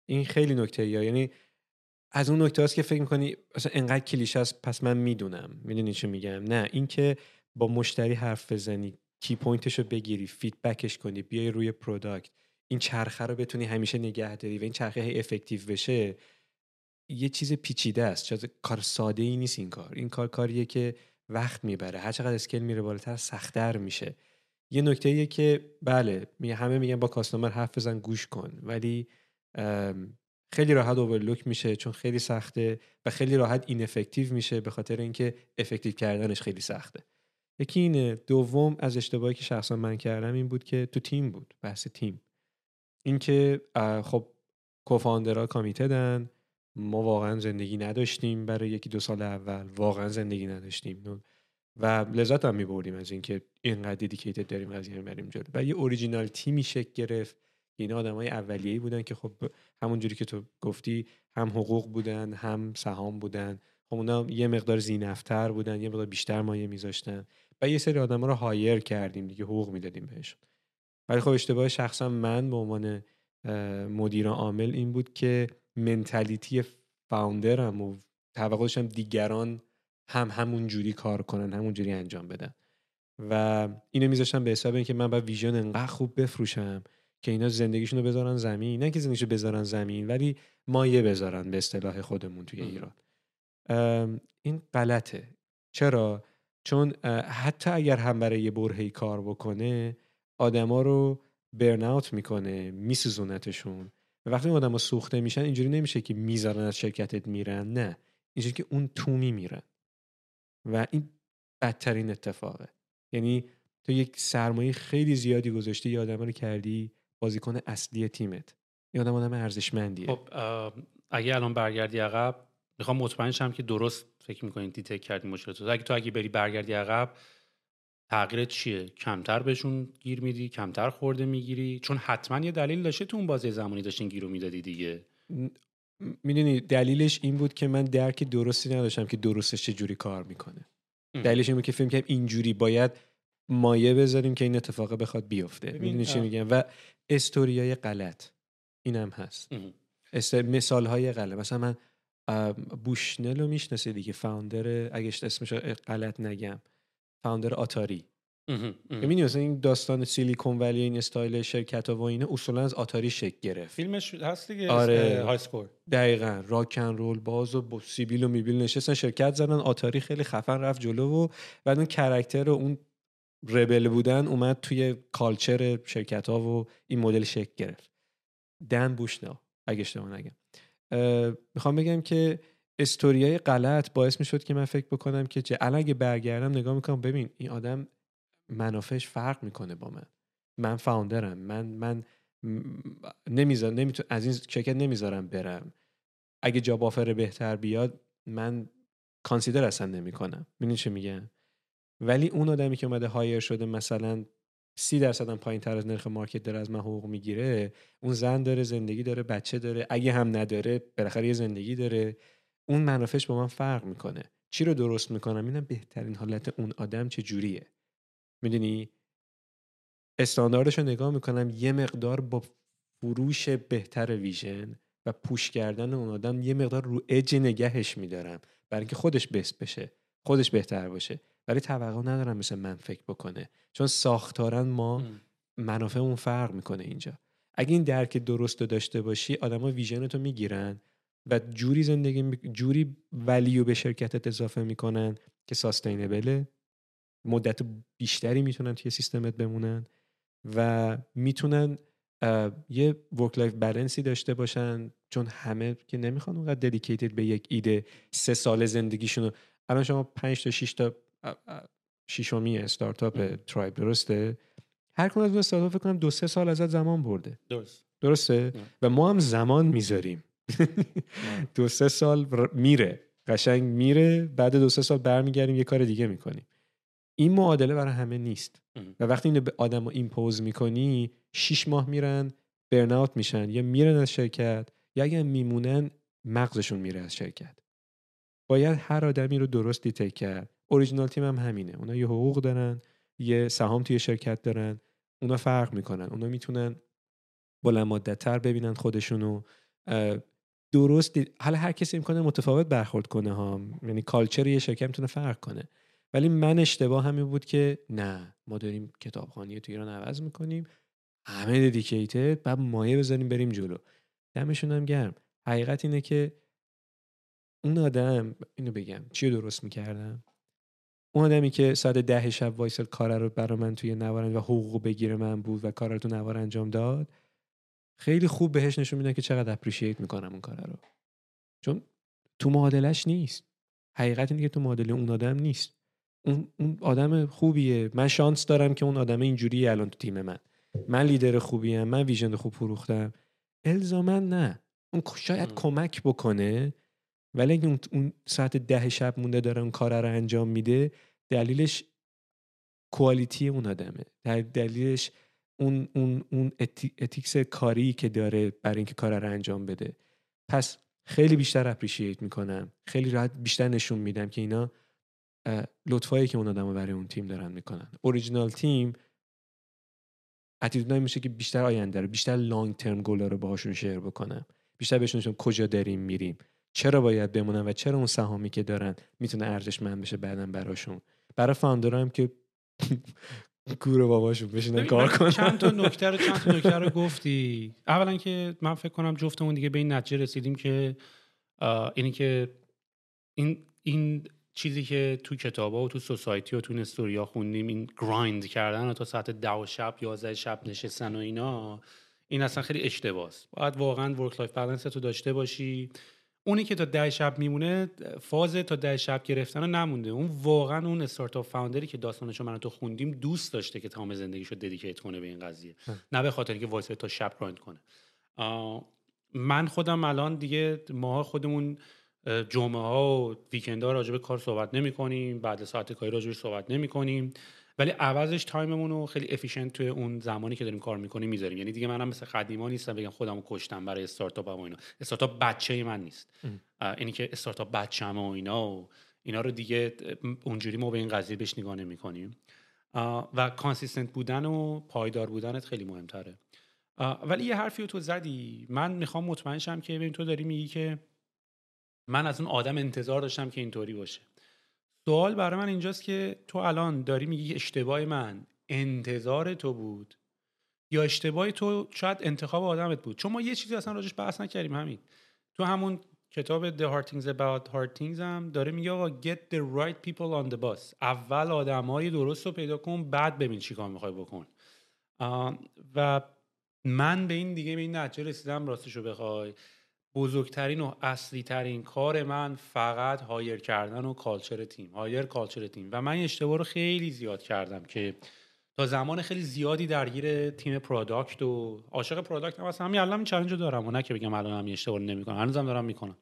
این خیلی نکته یا یعنی از اون نکته هست که فکر می‌کنی اصلا انقدر cliché هست پس من می‌دونم. می‌دونی چی میگم؟ نه. اینکه با مشتری حرف بزنی key point ش رو بگیری feedback ش کنی بیای روی product این چرخه رو بتونی همیشه نگه داری و این چرخه هی effective بشه یه چیز پیچیده است. چیز کار ساده ای نیست این کار. این کار کاریه که وقت می‌بره. هر چقدر scale میره بالاتر سختتر میشه. یه نکته ایه که بله همه میگن با customer حرف بزن گوش کن. ولی خیلی راحت overlook میشه چون خیلی سخته و خیلی راحت ineffective میشه به خاطر اینکه effective کردنش خیلی سخته. یکی اینه دوم از اشتباهی که شخصا من کردم این بود که تو تیم بود بحث تیم. اینکه خب co-founder ها committed ن ما واقعا زندگی نداشتیم برای یکی دو سال اول واقعا زندگی نداشتیم. و لذت هم میبردیم از اینکه اینقدر dedicated داریم قضیه بریم جلو. و یه original team ی شکل گرفت. این آدم های اولیه‌ای بودن که خب همون جوری که تو گفتی هم حقوق بودن هم سهام بودن. خب اونا یه مقدار زینفتر بودن یه مقدار بیشتر مایه میذاشتن. و یه سری آدم ها رو هایر کردیم دیگه حقوق می‌دادیم بهشون. ولی خب اشتباه شخصا من به عنوان مدیر عامل این بود که منتالیتی فاوندرم و توقع دیگران هم همون جوری کار کنن همون جوری انجام بدن. و اینو میذاشتم به حساب اینکه من با ویژن انقدر خوب بفروشم که اینا زندگیشون رو بذارن زمین. نه که زندگیشو بذارن زمین ولی مایه بذارن به اصطلاح خودمون توی ایران. این غلطه. چرا؟ چون حتی اگر هم برای یه برهی کار بکنه آدما رو برن اوت می‌کنه میسوزونتشون. و وقتی آدما سوخته میشن اینجوری نمیشه که می‌ذارن از شرکتت میرن نه. اینجوری که اون تومی میرن. و این بدترین اتفاقه. یعنی تو یک سرمایه خیلی زیادی گذاشتی یه آدم رو کردی بازیکن اصلی تیمت. یه آدم آدم ارزشمندیه. خب اگه الان برگردی عقب می‌خوام مطمئن شم که درست فکر می‌کنین دیتک کردی مشکلات اگه تو اگه بری برگردی عقب تغییرت چیه؟ کمتر بهشون گیر میدی کمتر خورده می‌گیری؟ چون حتما یه دلیل داشته تو اون بازی زمانی داشتین گیرو می‌دادی دیگه. می‌دونی دلیلش این بود که من درک درستی نداشتم که درستش چه جوری کار می‌کنه. دلیلش این بود که feel م که اینجوری باید مایه بذاریم که این اتفاق بخواد بیفته. می‌دونی چی میگم؟ و استوریای غلط. اینم هست. مثال های غلط. مثلا نولان بوشنل رو می‌شناسه دیگه founder اگه اسمش غلط نگم founder آتاری. می‌بینی مثلا این داستان سیلیکون ولی این استایل شرکت و اینا اصولا از آتاری شکل گرفت. فیلمش هست دیگه آره. High Score دقیقا. rock and roll باز و با سیبیل و میبیل نشستن شرکت زدن. آتاری خیلی خفن رفت جلو و بعد اون character و اون rebel بودن اومد توی culture شرکت ها و این مدل شکل گرفت. نولان بوشنل اگه اشتباه نگم. می‌خوام بگم که استوریای غلط باعث می‌شد که من فکر بکنم که چه الان اگه برگردم نگاه می‌کنم ببین این آدم منافعش فرق می‌کنه با من. من founder م. من من نمی‌ذارم نمی‌تونم از این شرکت نمی‌ذارم برم. اگه job offer بهتر بیاد من کانسیدر اصلا نمی‌کنم. ببین چه میگم؟ ولی اون آدمی که اومده هایر شده مثلا سی درصد هم پایین تر از نرخ مارکت داره از من حقوق می‌گیره اون زن داره زندگی داره بچه داره اگه هم نداره بالاخره یه زندگی داره. اون منافعش با من فرق می‌کنه. چی رو درست می‌کنم؟ اینم بهترین حالت اون آدم چه جوریه می‌دونی استانداردش رو نگاه می‌کنم یه مقدار با فروش بهتر ویژن و پوش کردن اون آدم یه مقدار رو اج نگهش میدارم. برای اینکه خودش بست بشه خودش بهتر باشه. ولی توقع ندارم مثل من فکر بکنه. چون ساختارن ما منافع اون فرق می‌کنه اینجا. اگه این درک درست داشته باشی آدما ویژن تو می‌گیرن و جوری زندگی می... جوری ولیو به شرکتت اضافه می‌کنن که ساستینبله مدت بیشتری می‌تونن توی سیستمت بمونن و می‌تونن یه work-life balance ی داشته باشن چون همه که نمی‌خوان اونقدر dedicated به یک ایده سه سال زندگیشونو الان شما پنج تا 6 تا شیشمی استارتاپ ترایب درسته؟ هر کدوم از استارتاپ فکر کنم دو سه سال ازت زمان برده. درست. درسته؟ و ما هم زمان می‌ذاریم. دو سه سال میره. قشنگ میره بعد دو سه سال برمیگردیم یه کار دیگه می‌کنیم. این معادله برای همه نیست. و وقتی اینو به آدم impose می‌کنی شیش ماه میرن burnout میشن. یا میرن از شرکت یا اگر میمونن مغزشون میره از شرکت. باید هر آدمی رو درست detect کرد. original team هم همینه. اونا یه حقوق دارن یه سهام توی شرکت دارن اونا فرق می‌کنن. اونا می‌تونن بلند مدت تر ببینن خودشونو. درست حالا هر کسی می‌تونه متفاوت برخورد کنه ها. یعنی culture یه شرکت می‌تونه فرق کنه. ولی من اشتباه همین بود که نه ما داریم کتابخانی تو ایران عوض می‌کنیم. همه ددیکیتد بعد مایه بزنیم بریم جلو. دمشون هم گرم. حقیقت اینه که اون آدم اینو بگم چی درست می‌کردم؟ اون آدمی که ساعت ده شب وایسل کار رو برای من توی نوار و حقوق بگیره من بود و کار رو تو نوار انجام داد خیلی خوب بهش نشون میدن که چقدر اپریشیت می‌کنم اون کار رو. چون تو معادلش نیست. حقیقت اینه که تو معادله اون آدم نیست. اون, اون آدم خوبیه. من شانس دارم که اون آدم اینجوری الان تو تیم من. من لیدر خوبیم من ویژن خوب فروختم. الزاما نه. اون شاید کمک بکنه ولی اون, ساعت ده شب مونده داره اون کار رو انجام میده دلیلش کوالیتی اون آدمه. دلیلش اون اون اون ethics کاری که داره برای اینکه کار رو انجام بده. پس خیلی بیشتر appreciate می‌کنم. خیلی راحت بیشتر نشون میدم که اینا لطفایی که اون آدم برای اون تیم دارن می‌کنن. original team attitude این میشه که بیشتر آینده رو بیشتر long term goal ا رو باهاشون share بکنم بیشتر بهشون کجا داریم میریم. چرا باید بمونن و چرا اون سهامی که دارن می‌تونه ارزشمند بشه بعدا براشون. برای founder ها هم که گور باباشون بشینن کار کنن. چند تا نکته رو چند تا نکته رو گفتی. اولا که من فکر کنم جفتمون دیگه به این نتیجه رسیدیم که اینی که این این چیزی که تو کتابا و تو society و تو استوریا خوندیم این grind کردن و تا ساعت ده و شب یازده شب نشستن و اینا این اصلا خیلی اشتباس باید واقعا work life balance تو داشته باشی. اونی که تا ده شب میمونه فاز تا ده شب گرفتن رو نمونده. اون واقعا اون startup founder ی که داستانشو من تو خوندیم دوست داشته که تمام زندگیشو dedicate کنه به این قضیه. نه به خاطر که وایسا تا شب grind کنه. من خودم الان دیگه ماها خودمون جمعه ها و weekend ها راجع به کار صحبت نمی کنیم بعد ساعت کاری راجع صحبت نمی کنیم ولی عوضش time مون رو خیلی efficient توی اون زمانی که داریم کار می‌کنیم می‌ذاریم. یعنی دیگه منم مثل قدیما نیستم بگم خودمو کشتم برای استارتاپ و اینا. استارتاپ بچه من نیست. اینی که استارتاپ بچه‌مه و اینا و اینا رو دیگه اونجوری ما به این قضیه بهش نگاه نمی‌کنیم. و consistent بودن و پایدار بودنت خیلی مهمتره. ولی یه حرفی رو تو زدی. من می‌خوام مطمئن شم که ببین تو داری میگی که من از اون آدم انتظار داشتم که اینطوری باشه. سوال برای من اینجاست که تو الان داری میگی اشتباه من. انتظار تو بود. یا اشتباه تو شاید انتخاب آدمت بود. چون ما یه چیزی اصلا راجش بحث نکردیم همین. تو همون کتاب The Hard Things About Hard Things هم داره میگه آقا get the right people on the bus. اول آدمای درست رو پیدا کن بعد ببین چیکار می‌خوای بکن. و من به این دیگه به این نتیجه رسیدم راستشو بخوای. بزرگترین و اصلی ترین کار من فقط hire کردن و culture تیم hire culture تیم. و من اشتباه رو خیلی زیاد کردم که تا زمان خیلی زیادی درگیر تیم product و عاشق product هم هستم. همین الان این چالش رو دارم و نه که بگم الان هم اشتباه نمی‌کنم. هنوزم دارم می‌کنم.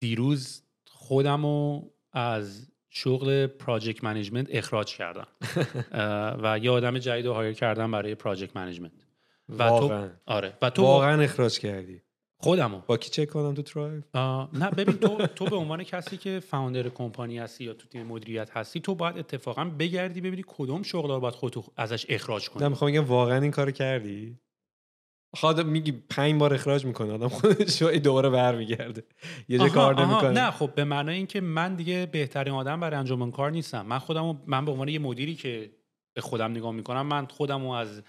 دیروز خودم رو از شغل project management اخراج کردم. و یه آدم جدید رو hire کردم برای project management و واقعا. تو آره. و تو واقعا اخراج کردی. خودمو. با کی چک کنم تو ترایو نه ببین تو تو به عنوان کسی که founder کمپانی هستی یا تو تیم مدیریت هستی تو باید اتفاقا بگردی ببینی کدوم شغل رو باید خودتو ازش اخراج کنی. نه می‌خوام بگم واقعا این کارو کردی؟ خود میگی پنج بار اخراج می‌کنه آدم خودش دوباره برمیگرده. یه جا کار نمی‌کنه. نه خب به معنای اینکه من دیگه بهترین آدم برای انجام کار نیستم. من خودم من به عنوان یه مدیری که به خودم نگاه می‌کنم من خودم از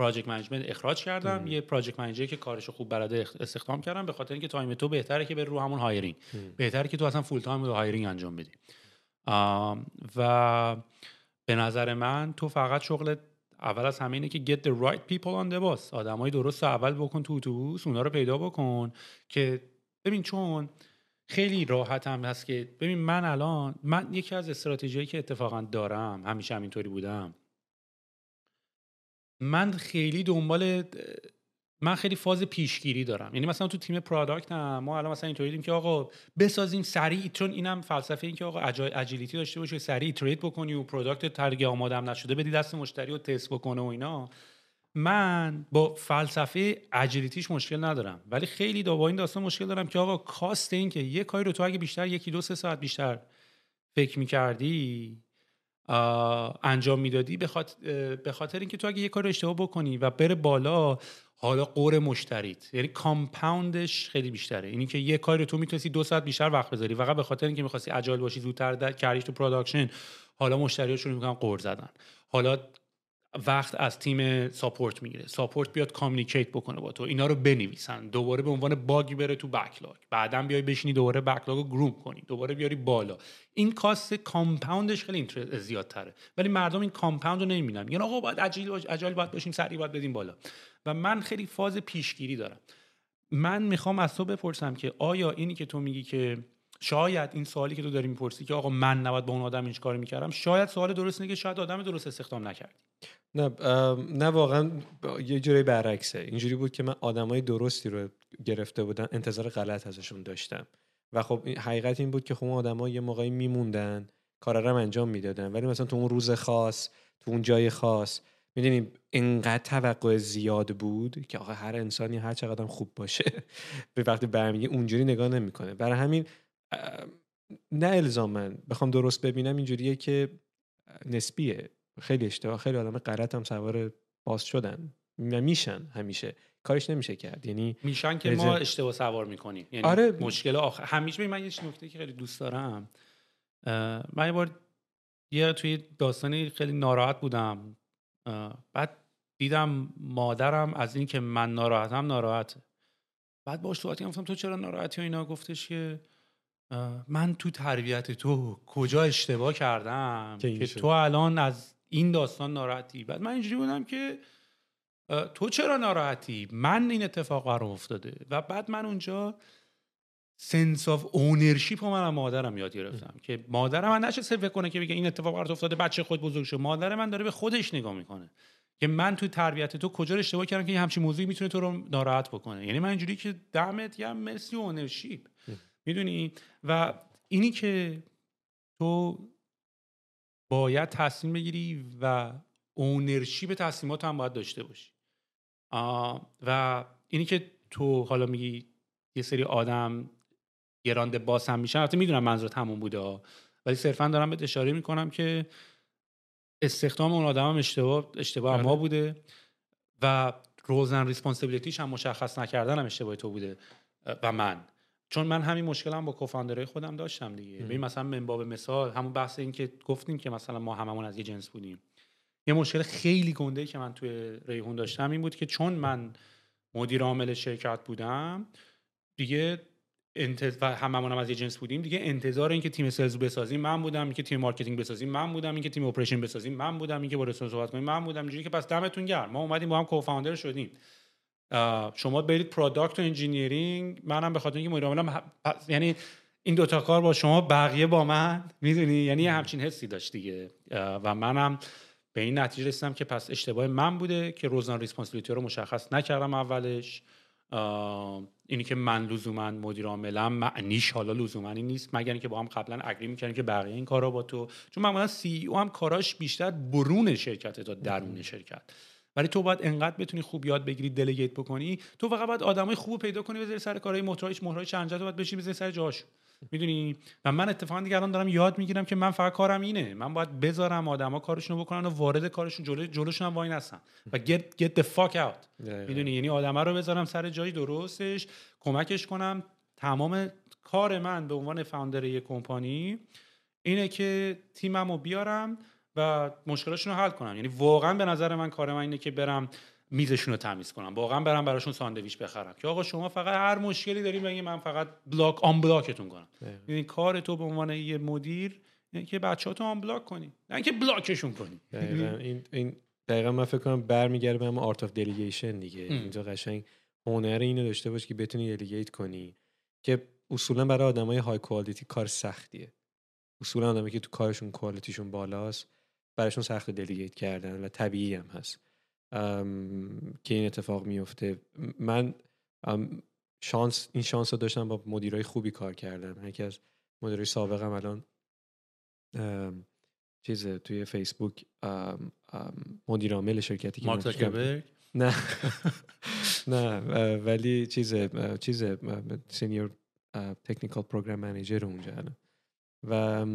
project management اخراج کردم. یه project manager که کارش خوب بلده استخدام کردم. به خاطر اینکه time تو بهتره که بری رو همون hiring بهتره که تو اصلا full time رو hiring انجام بدی. و به نظر من تو فقط شغل اول از همه اینه که get the right people on the bus. آدمای درست اول بکن تو اتوبوس اونا رو پیدا بکن که ببین چون خیلی راحت هم هست که ببین من الان من یکی از استراتژیایی که اتفاقا دارم همیشه همینطوری بودم. من خیلی دنبال من خیلی فاز پیشگیری دارم. یعنی مثلا تو تیم product هم ما الان مثلا اینطوری که آقا بسازیم سریع چون اینم فلسفه این که آقا agility داشته باشی سریع iterate بکنی و product ترگی آماده هم نشده بدی دست مشتری رو تست بکنه و اینا. من با فلسفه agility ش مشکل ندارم. ولی خیلی با این داستان مشکل دارم که آقا cost این که یه کاری رو تو اگه بیشتر یکی دو سه ساعت بیشتر فکر می‌کردی انجام می‌دادی به خاطر, اینکه تو اگه یه کار اشتباه بکنی و بره بالا حالا غر مشتریت. یعنی compound ش خیلی بیشتره. اینی که یه کاری رو تو می‌تونستی دو ساعت بیشتر وقت بذاری. فقط به خاطر اینکه می‌خواستی agile باشی زودتر کاریش تو production حالا مشتری‌ها شروع می‌کنن غر زدن. حالا وقت از تیم support می‌گیره. support بیاد communicate بکنه با تو. اینا رو بنویسن. دوباره به عنوان bug ی بره تو backlog بعدا بیای بشینی دوباره backlog رو groom کنی. دوباره بیاری بالا. این cost compound ش خیلی زیادتره. ولی مردم این compound رو نمی‌بینن. یعنی آقا باید agile agile باید باشیم سریع باید بدیم بالا. و من خیلی فاز پیشگیری دارم. من می‌خوام از تو بپرسم که آیا اینی که تو میگی که شاید این سوالی که تو داری می‌پرسی که آقا من نباید با اون آدم این کار می‌کردم شاید سوال درست که شاید آدم درست استخدام نکردی. نه نه واقعا یه جوری برعکسه. اینجوری بود که من آدمای درستی رو گرفته بودم انتظار غلط ازشون داشتم. و خب حقیقت این بود که خب اون آدما یه موقعی میموندن کار رو انجام می‌دادن. ولی مثلا تو اون روز خاص تو اون جای خاص می‌دونیم اینقدر توقع زیاد بود که آقا هر انسانی هر چقدر خوب باشه به وقتی برمیگه اونجوری نگاه نمی‌کنه. برای همین نه الزامن بخوام درست ببینم اینجوریه که نسبیه. خیلی اشتباه خیلی آدم غلط هم سوار باز شدن. میشن همیشه. کارش نمیشه کرد. یعنی میشن که ما اشتباه سوار می‌کنیم. یعنی آره. مشکل آخر همیشه من یه نکته که خیلی دوست دارم. من یه بار یه توی داستانی خیلی ناراحت بودم. بعد دیدم مادرم از این که من ناراحتم ناراحته. بعد باش صحبت گفتم تو چرا ناراحتی و اینا؟ گفتش که من تو تربیت تو کجا اشتباه کردم؟ که, تو الان از این داستان ناراحتی؟ بعد من اینجوری بودم که تو چرا ناراحتی؟ من این اتفاق برام افتاده. و بعد من اونجا سنس آف اونرشیپ من مادرم یاد گرفتم که مادر من نشه فکر کنه که بگه این اتفاق برات افتاده بچه خود بزرگ شد مادر من داره به خودش نگاه می‌کنه که من تو تربیت تو کجا اشتباه کردم که این همچین موضوعی می‌تونه تو رو ناراحت بکنه. یعنی من اینجوری که دمت یا مرسی اونرشیپ می‌دونی؟ و اینی که تو باید تصمیم بگیری و اونرشیپ تصمیمات هم باید داشته باشی و اینی که تو حالا میگی یه سری آدم گرانده باس هم میشن البته می‌دونم منظور تموم بوده ولی صرفا دارم بهت اشاره می‌کنم که استخدام اون آدم هم اشتباه اشتباه ما آره. بوده و roles and responsibility ش هم مشخص نکردن هم اشتباه تو بوده و من چون من همین مشکلم با co-founder های خودم داشتم دیگه. ببین مثلا من باب مثال همون بحث این که گفتیم که مثلا ما هممون از یه جنس بودیم. یه مشکل خیلی گنده که من توی ریحون داشتم این بود که چون من مدیر عامل شرکت بودم دیگه انتظ... و هممون هم از یه جنس بودیم دیگه انتظار اینکه تیم sales بسازیم من بودم اینکه تیم marketing بسازیم من بودم اینکه تیم operation بسازیم من بودم اینکه با رسانه صحبت کنیم من بودم اینجوری که پس دمتون گرم. ما اومدیم با هم co-founder شدیم. شما برید product و engineering منم به خاطر اینکه مدیر عاملم یعنی این دوتا کار با شما بقیه با من می‌دونی؟ یعنی همچین حسی داشت دیگه. و منم به این نتیجه رسیدم که پس اشتباه من بوده که roles and responsibility رو مشخص نکردم اولش. اینی که من لزوما مدیر عاملم معنیش حالا لزوما نیست مگر اینکه با هم قبلا agree می‌کردیم که بقیه این کارا با تو. چون معمولا CEO هم کاراش بیشتر برون شرکت تا درون شرکت. ولی تو باید انقدر بتونی خوب یاد بگیری دلیگیت بکنی تو فقط باید آدمای خوب پیدا کنی بذاری سر کارهای محتواش مهرای چند باید بشی بذاری سر جاش می‌دونی؟ و من اتفاقا دیگه الان دارم یاد می‌گیرم که من فقط کارم اینه. من باید بذارم آدما کارشون رو بکنن و وارد کارشون جلو جلوشون هم وای نستن. و get get the fuck out. می‌دونی؟ یعنی آدما رو بذارم سر جای درستش کمکش کنم. تمام کار من به عنوان فاوندر یک کمپانی اینه که تیممو بیارم. و مشکلاشون رو حل کنم یعنی واقعا به نظر من کار من اینه که برم میزشون رو تمیز کنم. واقعا برم براشون ساندویچ بخرم. که آقا شما فقط هر مشکلی داریم بگی من فقط block unblock تون کنم. یعنی کار تو به عنوان یه مدیر یعنی که بچه‌هاتو unblock کنی. نه اینکه block شون کنی. این این دقیقا من فکر کنم برمیگرده به هم art of delegation دیگه. اینجا قشنگ هنر اینو داشته باش که بتونی delegate کنی. که اصولا برای آدمای high quality کار سختیه. اصولا آدمایی که تو کارشون کوالیتیشون بالاست براشون سخت دلیگیت کردن و طبیعی هم هست. که این اتفاق میفته من شانس این شانس رو داشتم با مدیرای خوبی کار کردم. یکی از مدیرای سابقم الان چیز توی فیسبوک مدیر عامل شرکتی که نه. نه ولی چیز چیز senior technical program manager اونجا و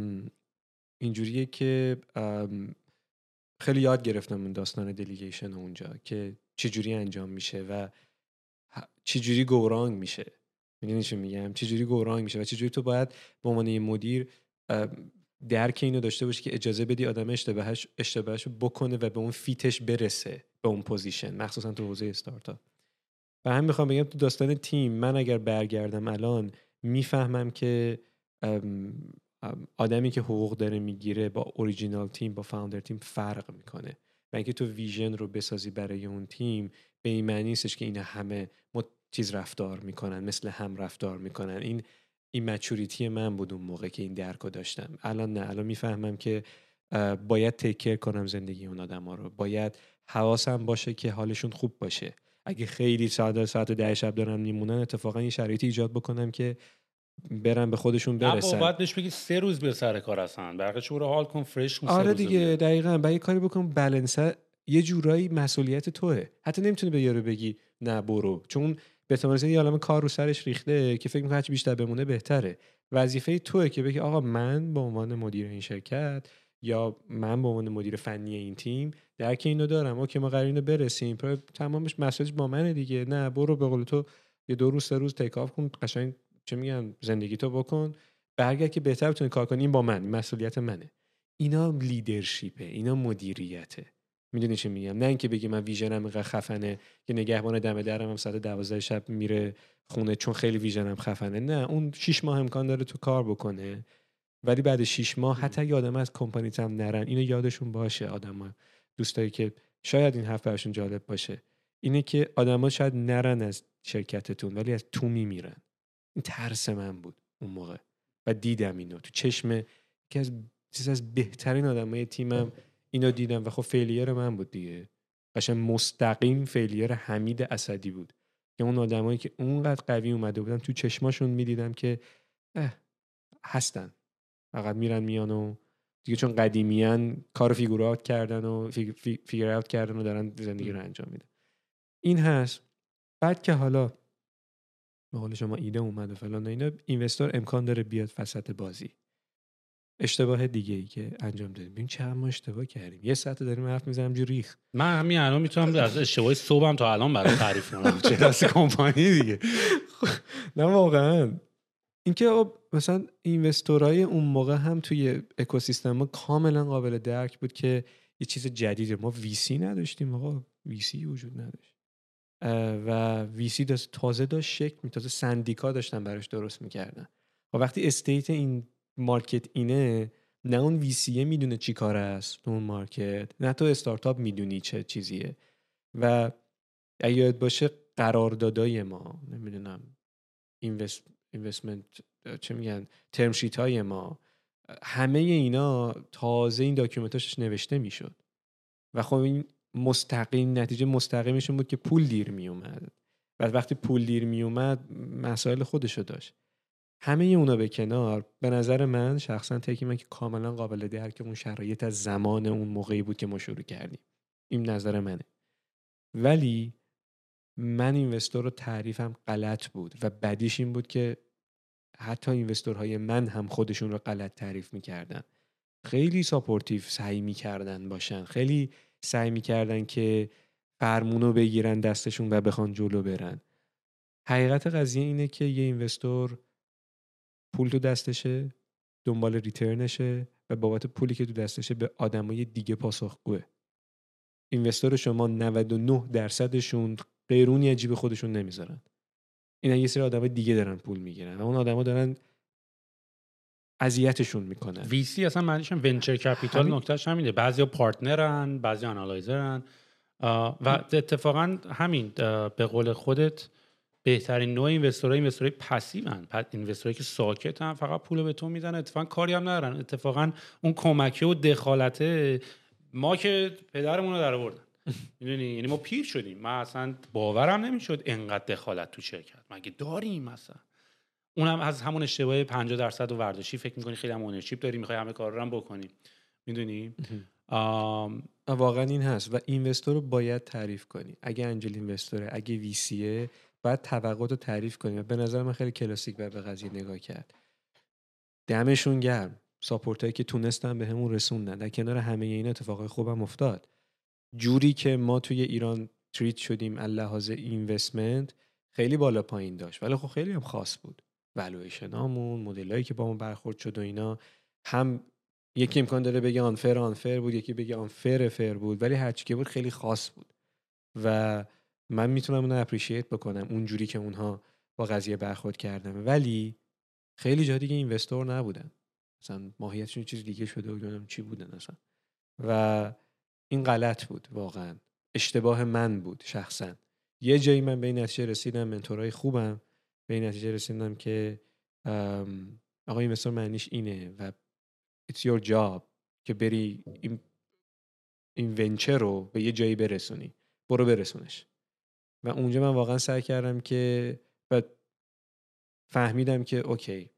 اینجوریه که خیلی یاد گرفتم اون داستان delegation اونجا که چجوری انجام میشه و چجوری go wrong میشه. می‌دونی چی میگم؟ چجوری go wrong میشه و چجوری تو باید به عنوان مدیر درک اینو داشته باشی که اجازه بدی آدم اشتباهش اشتباهش بکنه و به اون fit ش برسه به اون پوزیشن مخصوصا تو حوزه استارتاپ و هم می‌خوام بگم تو داستان تیم من اگر برگردم الان می‌فهمم که آدمی که حقوق داره می‌گیره با اوریجینال تیم با فاوندر تیم فرق می‌کنه. و اینکه تو ویژن رو بسازی برای اون تیم به این معنی نیستش که این همه چیز رفتار می‌کنن مثل هم رفتار می‌کنن. این این مچوریتی من بود اون موقع که این درک رو داشتم. الان نه. الان می‌فهمم که باید تکر کنم زندگی اون آدم رو. باید حواسم باشه که حالشون خوب باشه. اگه خیلی ساعت ساعت ده شب دارن میمونن اتفاقا این شرایطی ایجاد بکنم که برن به خودشون برسن. باید بهش بگی سه روز به سر کار هستن. برقش برو حال کن فرش کن آره دیگه دقیقا. باید کاری بکن بلنسه یه جورایی مسئولیت توه. حتی نمی‌تونی به یارو بگی نه برو. چون به یه عالم کار رو سرش ریخته که فکر می‌کنه هرچی بیشتر بمونه بهتره. وظیفه توه که بگی آقا من به عنوان مدیر این شرکت یا من به عنوان مدیر فنی این تیم درک اینو دارم. اوکی ما قرار اینو برسیم. تمامش مسئله با منه دیگه. نه برو به قول تو یه دو روز سه روز take off کن قشنگ چه میگن زندگی تو بکن. برگرد که بهتر بتونی کار کنی این با من مسئولیت منه. اینا leadership ه اینا مدیریته. می‌دونی چی میگم؟ نه اینکه بگی من vision م اینقدر خفنه که نگهبان دم درم هم ساعت 12 شب میره خونه چون خیلی vision م خفنه. نه اون 6 ماه امکان داره تو کار بکنه. ولی بعد 6 ماه حتی یادم از کمپانی هم نرن اینو یادشون باشه آدما. دوستایی که شاید این حرف براشون جالب باشه. اینه که آدما شاید نرن از شرکتتون ولی از تو میمیرن. این ترس من بود اون موقع و دیدم اینو تو چشم که از چیز از بهترین آدمای تیمم اینو دیدم و خب فیلیر من بود دیگه. قشنگ مستقیم فیلیر حمید اسدی بود که اون آدمایی که اونقدر قوی اومده بودن تو چشماشون می‌دیدم که هستن. فقط میرن میان و دیگه چون قدیمیان کار فیگورات کردن و فیگر اوت کردن و دارن زندگی رو انجام میدن. این هست. بعد که حالا به قول شما ایده اومد و فلان اینا اینوستور امکان داره بیاد وسط بازی. اشتباه دیگه ای که انجام دادیم. ببین چند ما اشتباه کردیم. یه ساعت داریم حرف می‌زنم جو ریخ من همین الان می‌تونم از اشتباه صبحم تا الان برای تعریف کنم. چه دست کمپانی دیگه. نه واقعا. اینکه مثلا investor ای اون موقع هم توی اکوسیستم ما کاملا قابل درک بود که یه چیز جدیده. ما VC نداشتیم آقا. VC وجود نداشت. و VC داشت تازه داشت شکل می تازه سندیکا داشتن براش درست می‌کردن. و وقتی state این market اینه نه اون VC ه می‌دونه چی کار است تو اون market نه تو استارتاپ می‌دونی چه چیزیه. و اگه یاد باشه قراردادای ما نمی‌دونم اینوستمنت چه میگن ترم شیت های ما همه اینا تازه این داکیومنتاش نوشته می‌شد. و خب این مستقیم نتیجه مستقیمشون بود که پول دیر میومد. و وقتی پول دیر میومد مسائل خودشو داشت. همه اونا به کنار. به نظر من شخصا تکی من که کاملا قابل درک اون شرایط از زمان اون موقعی بود که ما شروع کردیم. این نظر منه. ولی من investor رو تعریفم غلط بود و بدیش این بود که حتی investor های من هم خودشون رو غلط تعریف می‌کردن. خیلی supportive سعی می‌کردن باشن. خیلی سعی می‌کردن که فرمونو بگیرن دستشون و بخوان جلو برن. حقیقت قضیه اینه که یه investor پول تو دستشه دنبال return شه و بابت پولی که تو دستشه به آدمای دیگه پاسخگوه. investor شما 99 درصدشون قرونی از جیب خودشون نمی‌ذارن. اینا یه سری آدمای دیگه دارن پول می‌گیرن و اون آدما دارن اذیتشون می‌کنن VC اصلا معنیش هم venture capital همین... نکتهش همینه. بعضیا partner ن بعضی analyzer ن و اتفاقا همین به قول خودت بهترین نوع investor ای investor ای passive ن. investor ایی که ساکتن فقط پول به تو میدن اتفاقا کاری هم ندارن. اتفاقا اون کمکه و دخالته ما که پدرمون رو در آوردن. می‌دونی؟ یعنی ما پیر شدیم. من اصلا باورم نمی‌شد انقدر دخالت تو شرکت. مگه داریم مثلا اونم از همون اشتباه 50 درصد و ورداشی فکر می‌کنی خیلی هم اونرشیپ داری می‌خوای همه کار رو هم بکنی. می‌دونی؟ واقعا این هست و اینوستور رو باید تعریف کنی. اگه انجل اینوستوره اگه ویسیه باید توقع رو تعریف کنیم به نظر من خیلی کلاسیک به قضیه نگاه کرد. دمشون گرم. ساپورتایی که تونستن به همون رسوندن. در کنار همه این اتفاقای خوبم افتاد. جوری که ما توی ایران تریت شدیم لحاظ اینوستمنت خیلی بالا پایین داشت. ولی خب خیلی هم خاص بود. والویشنامون مدلایی که با ما برخورد شد و اینا. هم یکی امکان داره بگه آنفر آنفر بود یکی بگه آنفر فر بود ولی هرچی که بود خیلی خاص بود. و من می‌تونم اونو اپریشیت بکنم اونجوری که اونها با قضیه برخورد کردن. ولی خیلی جا دیگه اینوستور نبودن. مثلا ماهیتشون چیز دیگه شده و چی بودن اصلا و این غلط بود واقعا. اشتباه من بود شخصا. یه جایی من به این نتیجه رسیدم منتورای خوبم. به این نتیجه رسیدم که آقا اینوستور معنیش اینه و it's your job که بری این این ونچر رو به یه جایی برسونی. برو برسونش. و اونجا من واقعا سعی کردم که و فهمیدم که اوکی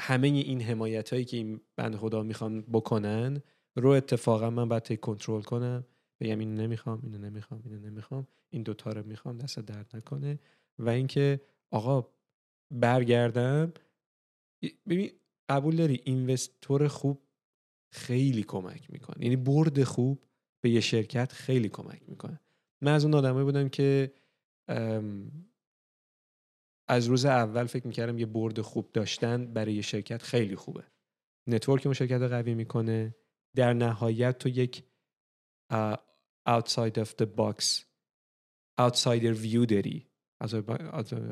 همه این حمایت هایی که این بند خدا می‌خوان بکنن رو اتفاقا من باید کنترل کنم. بگم اینو نمی‌خوام اینو نمی‌خوام اینو نمی‌خوام این دوتا رو می‌خوام دست درد نکنه. و اینکه آقا برگردم. ببین قبول داری اینوستور خوب خیلی کمک می‌کنه. یعنی برد خوب به یه شرکت خیلی کمک می‌کنه. من از اون آدمایی بودم که از روز اول فکر می‌کردم یه برد خوب داشتن برای یه شرکت خیلی خوبه. نتورک اون شرکت رو قوی می‌کنه. در نهایت تو یک outside of the box outsider view داری. از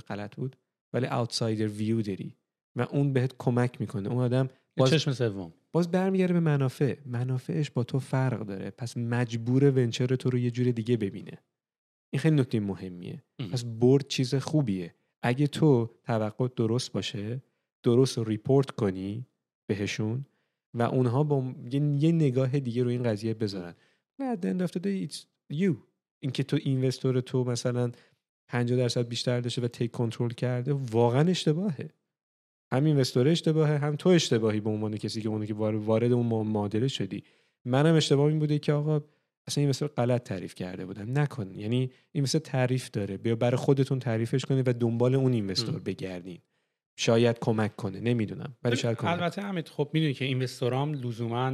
غلط بود ولی outsider view داری. و اون بهت کمک می‌کنه. اون آدم باز چشم سوم. باز برمیگرده به منافع. منافعش با تو فرق داره. پس مجبور venture تو رو یه جور دیگه ببینه. این خیلی نکته مهمیه. پس board چیز خوبیه. اگه تو توقع درست باشه درست رو report کنی بهشون و اونها با یه نگاه دیگه رو این قضیه بذارن. Of the day it's you. اینکه تو investor تو مثلا 50 درصد بیشتر داشته و تیک کنترل کرده واقعا اشتباهه. هم اینوستور اشتباهه هم تو اشتباهی به عنوان کسی که اون که وارد اون معادله شدی. منم اشتباه این بوده که آقا اصلا این مثل غلط تعریف کرده بودم نکن. یعنی این مثل تعریف داره. بیا برای خودتون تعریفش کنید و دنبال اون اینوستور بگردین. شاید کمک کنه. نمی‌دونم. ولی شاید کمک البته همین خب می‌دونی که اینوستورام لزوما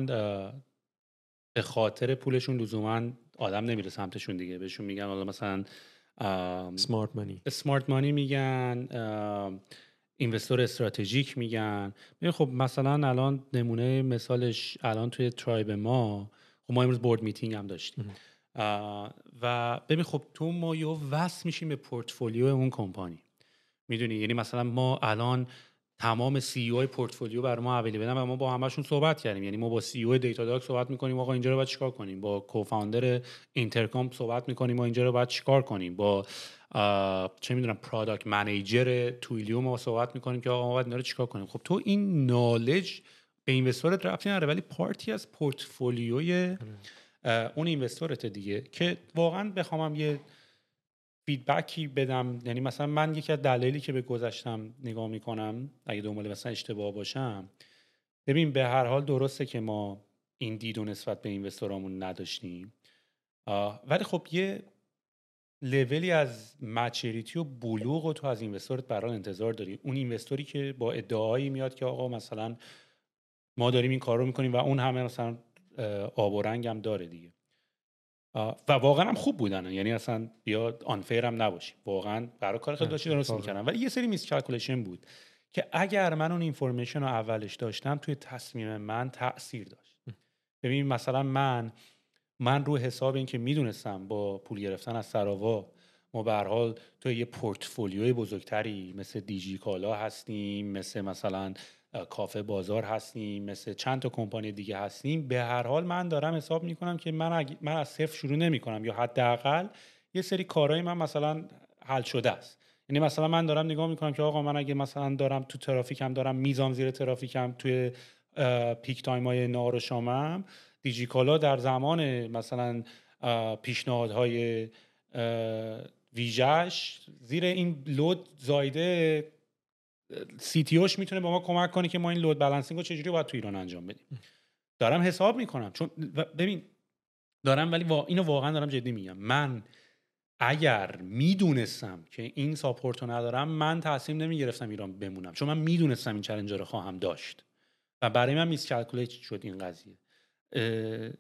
به خاطر پولشون لزوما آدم نمیره سمتشون دیگه. بهشون میگن حالا مثلا smart money smart money میگن investor استراتژیک میگن. خب مثلا الان نمونه مثالش الان توی Tribe ما خب ما امروز board meeting هم داشتیم. و ببین خب تو ما یه وصل میشیم به پورتفولیو اون کمپانی. می‌دونی؟ یعنی مثلا ما الان تمام CEO portfolio برا ما available و ما با همشون صحبت کردیم. یعنی ما با CEO Datadog صحبت می‌کنیم آقا اینجا رو باید چیکار کنیم؟ با co-founder Intercom صحبت می‌کنیم ما اینجا رو باید چیکار کنیم؟ با چه می‌دونم product manager Twilio ما صحبت می‌کنیم که آقا ما باید اینا رو چیکار کنیم؟ خب تو این knowledge به investor ت ربطی نداره ولی part ی از پورتفولیوی اون investor ت دیگه که واقعا بخوامم یه feedback ی بدم. یعنی مثلا من یکی از دلایلی که به گذشتم نگاه می‌کنم اگه دنبال مثلا اشتباه باشم ببین به هر حال درسته که ما این دید و نسبت به investor امون نداشتیم. ولی خب یه لولی از maturity و بلوغ و تو از investor ت برای انتظار داری. اون investor ی که با ادعایی میاد که آقا مثلا ما داریم این کار رو می‌کنیم و اون همه مثلا آب و رنگ هم داره دیگه. و واقعا هم خوب بودن. یعنی اصلا بیا unfair هم نباشیم. واقعا برای کار خیلی داشتی درست می‌کردن. ولی یه سری miscalculation بود که اگر من اون اینفورمیشن رو اولش داشتم توی تصمیم من تاثیر داشت. ببین مثلا من من رو حساب این که می‌دونستم با پول گرفتن از سراوا ما به حال تو یه پورتفولیوی بزرگتری مثل دیجی کالا هستیم مثل مثلا کافه بازار هستیم مثل چند تا کمپانی دیگه هستیم. به هر حال من دارم حساب می‌کنم که من, من از صفر شروع نمی کنم یا حداقل یه سری کارهای من مثلا حل شده است. یعنی مثلا من دارم نگاه می‌کنم که آقا من اگه مثلا دارم تو ترافیکم دارم میزان زیر ترافیکم توی پیک تایم های نهار و شامم دیجیکالا در زمان مثلا پیشنهادهای ویژش زیر این لود زایده سی تی می‌تونه به ما کمک کنه که ما این لود بالانسینگ رو چجوری باید تو ایران انجام بدیم. دارم حساب می‌کنم چون ببین دارم ولی اینو واقعا دارم جدی میگم. من اگر می‌دونستم که این support رو ندارم من تصمیم نمی‌گرفتم ایران بمونم. چون من می‌دونستم این challenge رو خواهم داشت. و برای من miss شد این قضیه.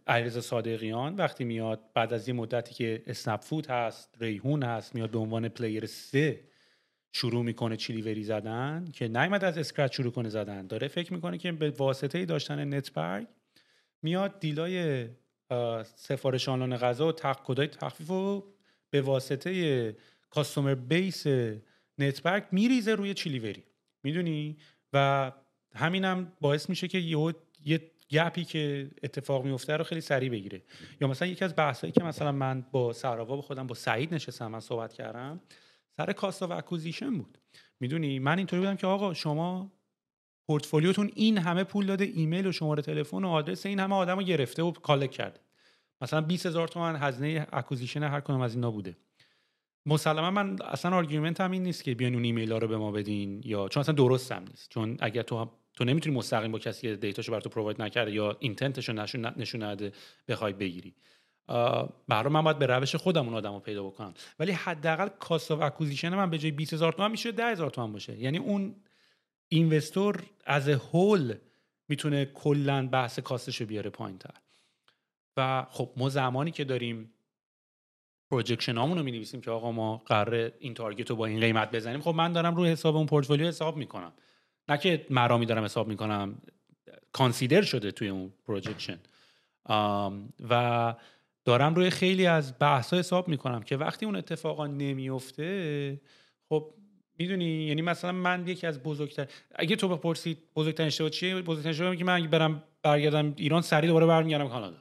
علیرضا صادقیان وقتی میاد بعد از یه مدتی که اسنپ فود هست ریحون هست میاد به عنوان player سه شروع می‌کنه چیلیوری زدن که نیومد از scratch شروع کنه زدن. داره فکر می‌کنه که به واسطه داشتن نتبرگ میاد deal ای سفارش آنلاین غذا و کدای تخفیف رو به واسطه customer base نت‌برگ میریزه روی چیلیوری می‌دونی؟ و همینم باعث میشه که یه یه gap ی که اتفاق میفته رو خیلی سریع بگیره. یا مثلا یکی از بحثایی که مثلا من با سراوا با خودم با سعید نشستم من صحبت کردم سر cost of acquisition بود. می‌دونی من اینطوری بودم که آقا شما پورتفولیوتون این همه پول داده ایمیل و شماره تلفن و آدرس این همه آدم رو گرفته و collect کرده. مثلا 20 هزار تومن هزینه acquisition هر کدوم از اینا بوده. مسلما من اصلا argument هم این نیست که بیاین اون ایمیل ها رو به ما بدین یا چون اصلا درست هم نیست. چون اگر تو تو نمی‌تونی مستقیم با کسی که data شو بر تو provide نکرده یا intent شو نشون نده بخوای بگیری. برای من باید به روش خودم اون آدمو پیدا بکنم ولی حداقل cost of acquisition من به جای 20000 تومان میشه 10000 تومان باشه. یعنی اون investor as a whole می‌تونه کلا بحث cost ش رو بیاره پایین تر و خب ما زمانی که داریم projection رو می نویسیم که آقا ما قرار این target رو با این قیمت بزنیم خب من دارم روی حساب اون پورتفولیو حساب می‌کنم. نه که مرامی دارم حساب می‌کنم consider شده توی اون projection و دارم روی خیلی از بحث حساب می‌کنم که وقتی اون اتفاقا نمیفته خب می‌دونی یعنی مثلا من یکی از بزرگتر اگه تو بپرسید بزرگترین اشتباه چیه بزرگترین اشتباه که من برم برگردم ایران سریع دوباره برمیگردم کانادا.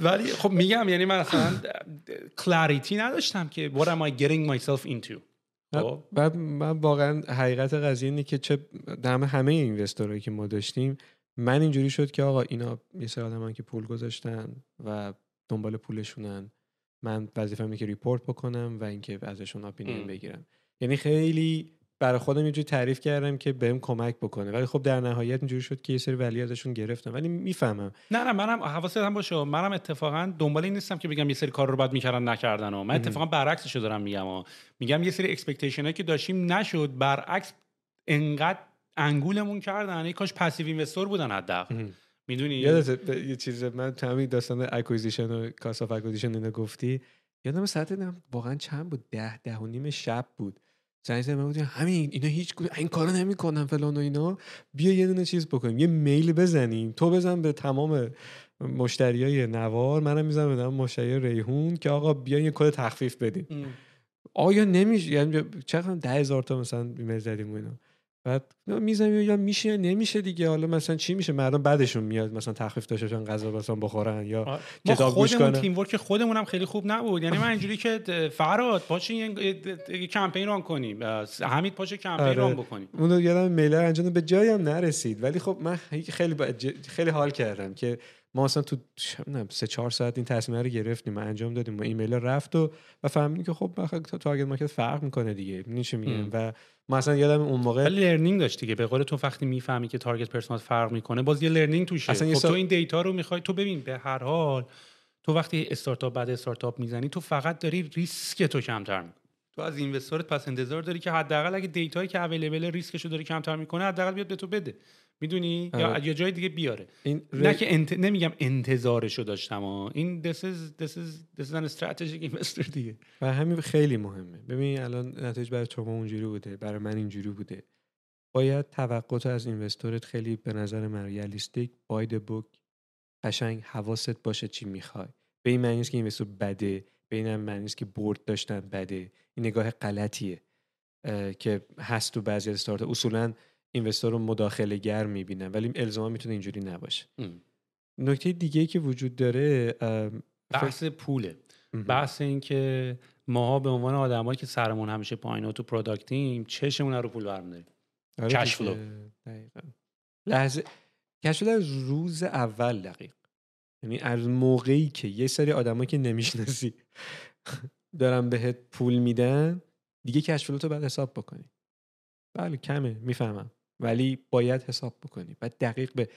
ولی خب میگم یعنی من اصلا کلاریتی نداشتم که what am I getting myself into. خب؟ بعد من واقعا حقیقت قضیه اینه که چه دم همه اینوستورایی که ما داشتیم من اینجوری شد که آقا اینا یه سری آدمن که پول گذاشتن و دنبال پولشونن من وظیفه‌مه که ریپورت بکنم و اینکه ازشون اپینین بگیرم یعنی خیلی برای خودم اینجوری تعریف کردم که بهم کمک بکنه. ولی خب در نهایت اینجوری شد که یه سری ولی ازشون گرفتم. ولی می‌فهمم. نه نه منم حواست هم باشه. منم اتفاقا دنبال این نیستم که بگم یه سری کار رو باید می‌کردن نکردن. و من اتفاقا برعکسش دارم میگم. و میگم یه سری expectation که داشتیم نشد. برعکس انقدر انگولمون کردن. ای کاش passive investor بودن حداقل. می‌دونی؟ یادت یه چیز من همین داستان acquisition و cost of acquisition اینو گفتی. یادم ساعت واقعا چند بود؟ ده ده و نیم شب بود. زنگ زدم بودیم همین اینا هیچ این کارو نمی‌کنن فلان و اینا. بیا یه دونه چیز بکنیم یه mail بزنیم. تو بزن به تمام مشتریای نوار منم می‌زنم به مشتری ریحون که آقا بیا یه کد تخفیف بدیم آیا نمیشه؟ یعنی چقدر ده هزار تا مثلا ایمیل زدیم و اینا. بعد می‌زنیم یا میشه یا نمیشه دیگه. حالا مثلا چی میشه؟ مردم بعدشون میاد مثلا تخفیف داشته باشن غذا مثلا بخورن یا کتاب گوش کنن. تیم ورک خودمون هم خیلی خوب نبود. یعنی من اینجوری که فراد پاشین یه کمپین ران کنیم حمید پاشه کمپین آره. ران بکنیم اون یادم میل انجام به جایی هم نرسید. ولی خب من خیلی خیلی حال کردم که ما اصلا تو سه چهار ساعت این تصمیم رو گرفتیم انجام دادیم و ایمیل رفت و و فهمیدیم که خب target market فرق می‌کنه دیگه. میشه میگم؟ و ما اصلا یادم اون موقع learning داشت دیگه. به قول تو وقتی می‌فهمی که target persona فرق می‌کنه باز یه learning توشه. اصلا خب تو این data رو می‌خوای تو ببین به هر حال تو وقتی استارتاپ بعد استارتاپ می‌زنی تو فقط داری ریسک تو کمتر می‌کنی. تو از investor ت پس انتظار داری که حداقل اگه data یی که available ریسکشو داری کمتر می‌کنه حداقل بیاد به تو بده. می‌دونی؟ یا. یا جای دیگه بیاره. این نه که انت... نمیگم انتظارشو داشتم ها. این this is this is this is an strategic دیگه. و همین خیلی مهمه. ببین الان نتایج برای شما اونجوری بوده برای من اینجوری بوده. باید توقعات از اینوستورت خیلی به نظر من ریالیستیک باید بوک قشنگ حواست باشه چی می‌خوای. به این معنی که اینوستور بده به این معنی که برد داشتن بده. این نگاه غلطیه که هست تو بعضی استارتاپا اصولا investor رو مداخله گر می‌بینن ولی الزاما می‌تونه اینجوری نباشه. نکته دیگه که وجود داره بحث پوله. بحث این که ماها به عنوان آدمایی که سرمون همیشه پایین تو product یم چشمون رو پول برمیداریم. آره cash flow لحظه. cash از روز اول دقیق. یعنی از موقعی که یه سری آدمایی که نمی‌شناسی دارن بهت پول میدن دیگه کش تو بعد حساب بکنی. بله کمه. می‌فهمم. ولی باید حساب بکنی. و دقیق به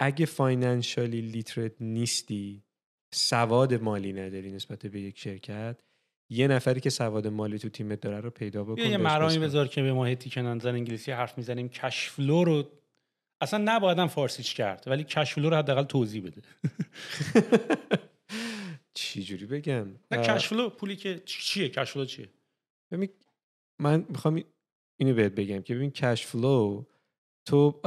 اگه فاینانشالی لیترت نیستی سواد مالی نداری نسبت به یک شرکت یه نفری که سواد مالی تو تیمت داره رو پیدا بکن یه مرامی بذار که به ما تیکن زن انگلیسی حرف می‌زنیم. کشفلو رو اصلا نبایدم فارسیش کرد ولی کشفلو رو حداقل توضیح بده. چی جوری بگم؟ نه کشفلو پولی که چیه؟ کشفلو چیه؟ من می‌خوام اینو بهت بگم که ببین کش فلو تو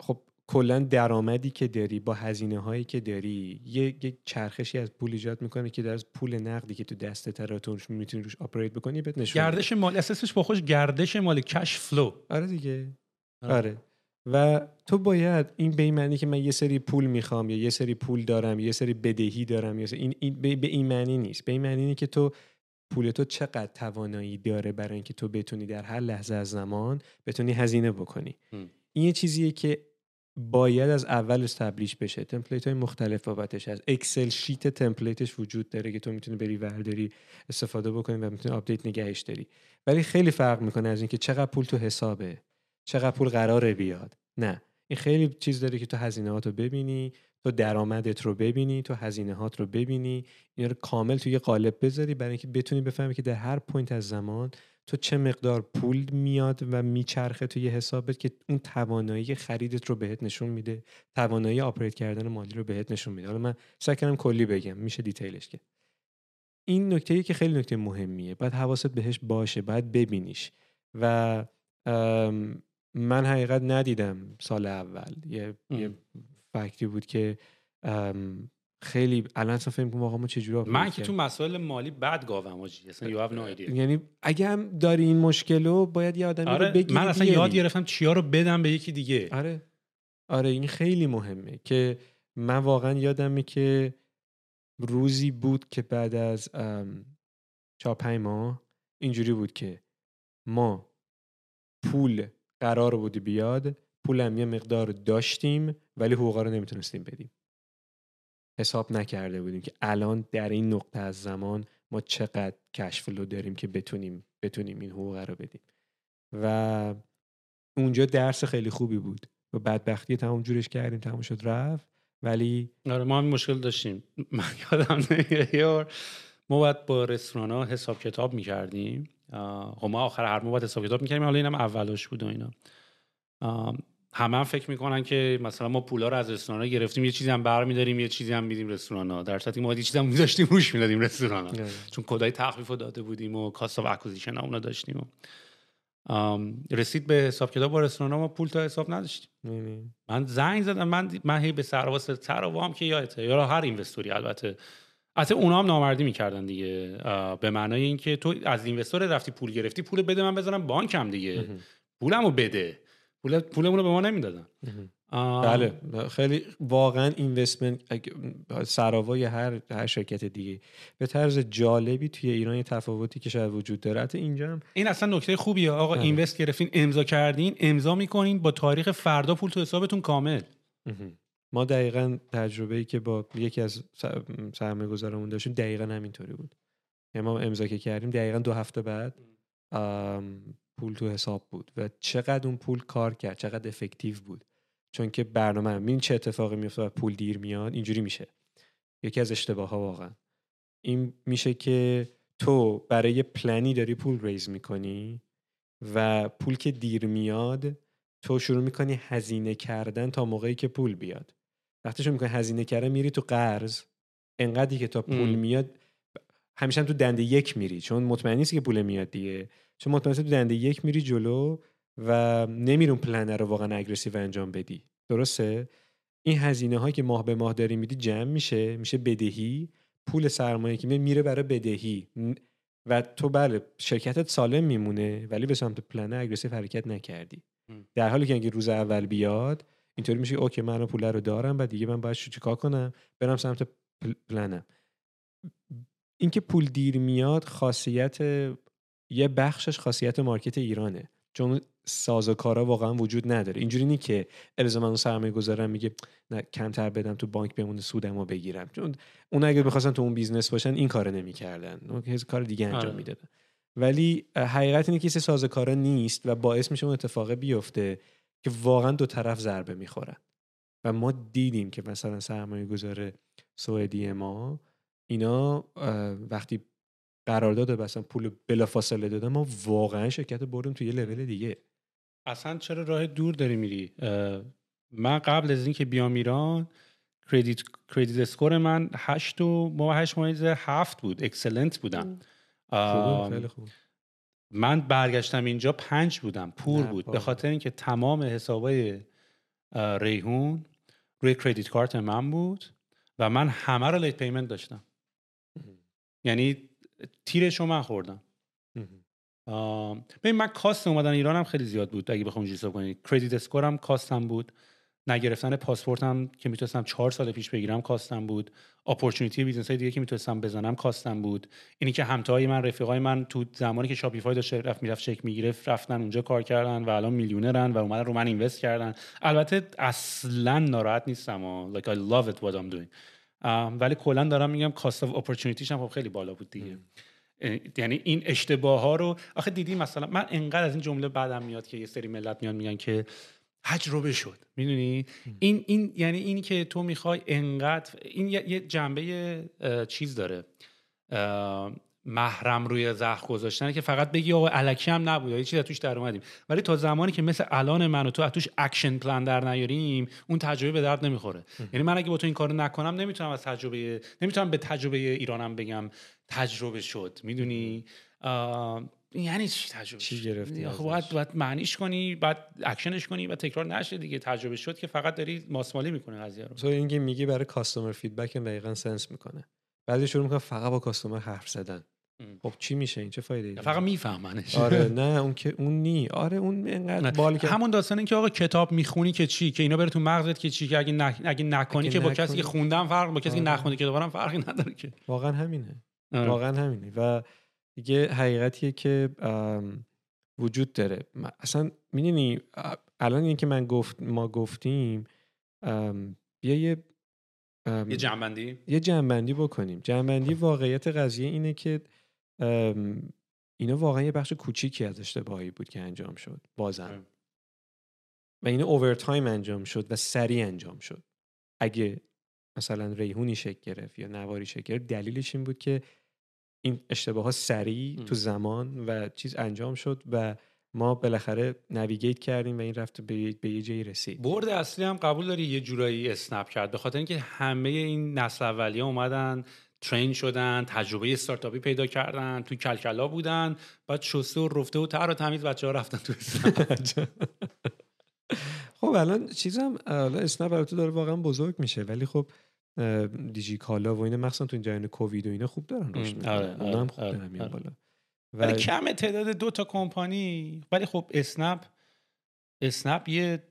خب کلا درآمدی که داری با هزینه هایی که داری یه, چرخشی از پول ایجاد می‌کنه که در از پول نقدی که تو دست تراتون می‌تونی روش آپریت بکنی بهت نشون گردش مالی اساسش با خوش گردش مالی کش فلو آره دیگه. آره, آره. و تو باید این به این معنی که من یه سری پول می‌خوام یا یه سری پول دارم یه سری بدهی دارم یا این, این به این معنی نیست. به این معنی که تو پول تو چقدر توانایی داره برای اینکه تو بتونی در هر لحظه از زمان بتونی هزینه بکنی. این یه چیزیه که باید از اول establish بشه. template های مختلف بابتش از Excel sheet template ش وجود داره که تو می‌تونی بری ورداری استفاده بکنی و می‌تونی update نگهش داری. ولی خیلی فرق می‌کنه از اینکه چقدر پول تو حسابه چقدر پول قراره بیاد. نه. این خیلی چیز داره که تو هزینه رو ببینی تو درآمدت رو ببینی تو هزینه هات رو ببینی. این رو کامل توی قالب بذاری برای اینکه بتونی بفهمی که در هر point از زمان تو چه مقدار پول میاد و میچرخه توی حسابت که اون توانایی خریدت رو بهت نشون میده توانایی operate کردن مالی رو بهت نشون میده. حالا من سعی کردم کلی بگم میشه detail ش که. این نکته که خیلی نکته مهمیه باید حواست بهش باشه باید ببینیش. و من حقیقت ندیدم سال اول. یه, یه فکتی بود که خیلی الان اصلا فکر کنم ما چجوری من که تو مسائل مالی بد گاوم آجی اصلا یو هاف نو یعنی اگه هم داری این مشکلو باید یه آدمی آره رو بگیری من اصلا یاد گرفتم چیا رو بدم به یکی دیگه. آره. آره این خیلی مهمه که من واقعا یادمه که روزی بود که بعد از چهار پنج ماه اینجوری بود که ما پول قرار بودی بیاد پولم یه مقدار داشتیم ولی حقوقا رو نمی‌تونستیم بدیم. حساب نکرده بودیم که الان در این نقطه از زمان ما چقدر کشفلو داریم که بتونیم بتونیم این حقوق رو بدیم. و اونجا درس خیلی خوبی بود. و بدبختی تمام جورش کردیم تمام شد رفت. ولی آره ما هم مشکل داشتیم. من یادم نمیاد ما باید با رستوران ها حساب کتاب می‌کردیم. خب ما آخر هر ما باید حساب کتاب می‌کردیم حالا اینم اولش بود و اینا. همه هم فکر می‌کنن که مثلا ما پولا رو از رستوران گرفتیم یه چیزی هم برمیداریم یه چیزی هم میدیم رستوران ها در صورتی ما یه چیزی هم میذاشتیم روش می‌دادیم رستوران ها چون کدای تخفیف رو داده بودیم و cost of acquisition اونو داشتیم و رسید به حساب کتاب با رستوران ها ما پول تا حساب نداشتیم. من زنگ زدم من من هی به سراوا هم که یادته. یا هر investor ی البته. البته اونا هم نامردی می‌کردن دیگه. به معنای اینکه تو از اینوستور رفتی پول گرفتی پول بده من بذارم بانکم دیگه. پولمو بده. پول پولمون رو به ما نمی‌دادن. بله. خیلی واقعا اینوستمنت سراوای هر هر شرکت دیگه. به طرز جالبی توی ایران یه تفاوتی که شاید وجود داره. حتی اینجا هم این اصلا نکته خوبیه. آقا بله. اینوست گرفتین امضا کردین امضا می‌کنین با تاریخ فردا پول تو حسابتون کامل. ما دقیقا تجربه ای که با یکی از سرمایه گذارمون داشتیم دقیقا همینطوری بود. یعنی ما امضا که کردیم دقیقا دو هفته بعد پول تو حساب بود و چقدر اون پول کار کرد چقدر افکتیو بود. چون که برنامه این چه اتفاقی میفته و پول دیر میاد اینجوری میشه. یکی از اشتباه ها واقعا. این میشه که تو برای پلنی داری پول ریز می‌کنی و پول که دیر میاد تو شروع می‌کنی هزینه کردن تا موقعی که پول بیاد. وقتی شروع می‌کنی هزینه کردن میری تو قرض. انقدری که تا پول میاد همیشه هم تو دنده یک میری چون مطمئن نیستی که پول میاد دیگه. چون مطمئن تو دنده یک میری جلو و نمیرون پلنر رو واقعا aggressive انجام بدی. درسته؟ این هزینه هایی که ماه به ماه داری میدی جمع میشه میشه بدهی. پول سرمایه که میره برای بدهی. و تو بله شرکتت سالم میمونه ولی به سمت plan aggressive حرکت نکردی. در حالی که اگه روز اول بیاد اینطوری میشه اوکی من پول رو دارم و دیگه من باید چیکار کنم؟ برم سمت پلنم اینکه پول دیر میاد خاصیت یه بخشش خاصیت market ایرانه. چون سازوکارا واقعا وجود نداره. اینجوری نی که الزاما سرمایه گذارم میگه نه کمتر بدم تو بانک بمونه سودمو بگیرم. چون اون اگه بخواستن تو اون business باشن این کارو نمی‌کردن. اون کار دیگه انجام آره. می‌دادن. ولی حقیقت اینه که سه سازوکارا نیست و باعث میشه اون اتفاق بیفته که واقعا دو طرف ضربه می‌خورن. و ما دیدیم که مثلا سرمایه گذار سوئدی ما اینا وقتی قرارداد بستن پول بلافاصله دادن ما واقعا شرکت بردیم توی یه لول دیگه. اصلا چرا راه دور داری میری؟ من قبل از اینکه بیام ایران credit credit score من 8 و ما 8 مایز 7 بود. excellent بودم. خیلی خوب. من برگشتم اینجا پنج بودم poor بود. به خاطر اینکه تمام حسابای ریحون روی credit card من بود و من همه رو late payment داشتم. یعنی تیرش رو من خوردم. ببین من cost اومدن ایران هم خیلی زیاد بود. اگه بخوام حساب کنی. credit score م cost م بود. نگرفتن پاسپورتم که می‌تونستم چهار سال پیش بگیرم cost م بود. opportunity business های دیگه که می‌تونستم بزنم cost م بود. اینی که همتای من رفیقای من تو زمانی که Shopify داشت رفت می‌رفت چک می‌گرفت رفتن اونجا کار کردن و الان میلیونرن و اومدن رو من invest کردن. البته اصلا ناراحت نیستم و like I love it what I'm doing. ولی کلا دارم میگم cost of opportunity ش هم خب خیلی بالا بود دیگه. یعنی این اشتباه ها رو آخه دیدی مثلا من انقدر از این جمله بعدم میاد که یه سری ملت میان میگن که تجربه شد. می‌دونی؟ این این یعنی اینی که تو می‌خوای انقدر این یه جنبه چیز داره. مرهم روی زخم گذاشتن که فقط بگی آقا الکی هم نبود. یه چیزی توش در اومدیم. ولی تا زمانی که مثل الان من و تو توش action plan در نیاریم اون تجربه به درد نمی‌خوره. یعنی من اگه با تو این کارو نکنم نمی‌تونم از تجربه نمی‌تونم به تجربه ایرانم بگم تجربه شد. می‌دونی؟ یعنی چی تجربه چی گرفتی خب باید, باید معنیش کنی بعد اکشنش کنی و تکرار نشه دیگه. تجربه شد که فقط داری ماسمالی می‌کنه قضیه رو. تو اینکه میگی برای customer feedback دقیقا sense می‌کنه. بعدی شروع می‌کنه فقط با customer حرف زدن. خب چی میشه؟ این چه فایده ای فقط میفهمنش. آره نه اون که اون نی. آره اون اینقدر بال که همون داستان این که آقا کتاب می‌خونی که چی؟ که اینا بره تو مغزت که چی؟ که اگه ن... اگه نکنی که با کسی که خوندم فرق با کسی که نخونده کتابم فرقی نداره که. واقعا همینه. آره. واقعا همینه. و دیگه حقیقتیه که وجود داره. اصلا می‌دونی الان این که من گفت ما گفتیم بیا یه یه جنبندی؟ یه جنبندی بکنیم. جنبندی واقعیت قضیه اینه که اینا واقعا یه بخش کوچیکی از اشتباهی بود که انجام شد بازم. و این اوورتایم انجام شد و سریع انجام شد. اگه مثلا ریحونی شکل گرفت یا نواری شکل گرفت دلیلش این بود که این اشتباه ها سریع تو زمان و چیز انجام شد و ما بالاخره نویگیت کردیم و این رفت به, به یه جایی رسید. برد اصلی هم قبول داری یه جورایی اسنپ کرد؟ به خاطر اینکه همه این نسل اولیه اومدن ترین شدن تجربه استارتاپی پیدا کردن توی کلکلا بودن بعد شسته و رفته و تر و تمیز بچه ها رفتن تو خب الان چیزم الان اسنپ البته داره واقعا بزرگ میشه ولی خب دیجی کالا و اینا مخصوصا تو جریان کووید و اینا خوب دارن رشد می‌کنن. آره، آره، هم خوب آره، دارن میان بالا. ولی کم تعداد دو تا کمپانی ولی خب اسنپ اسنپ یه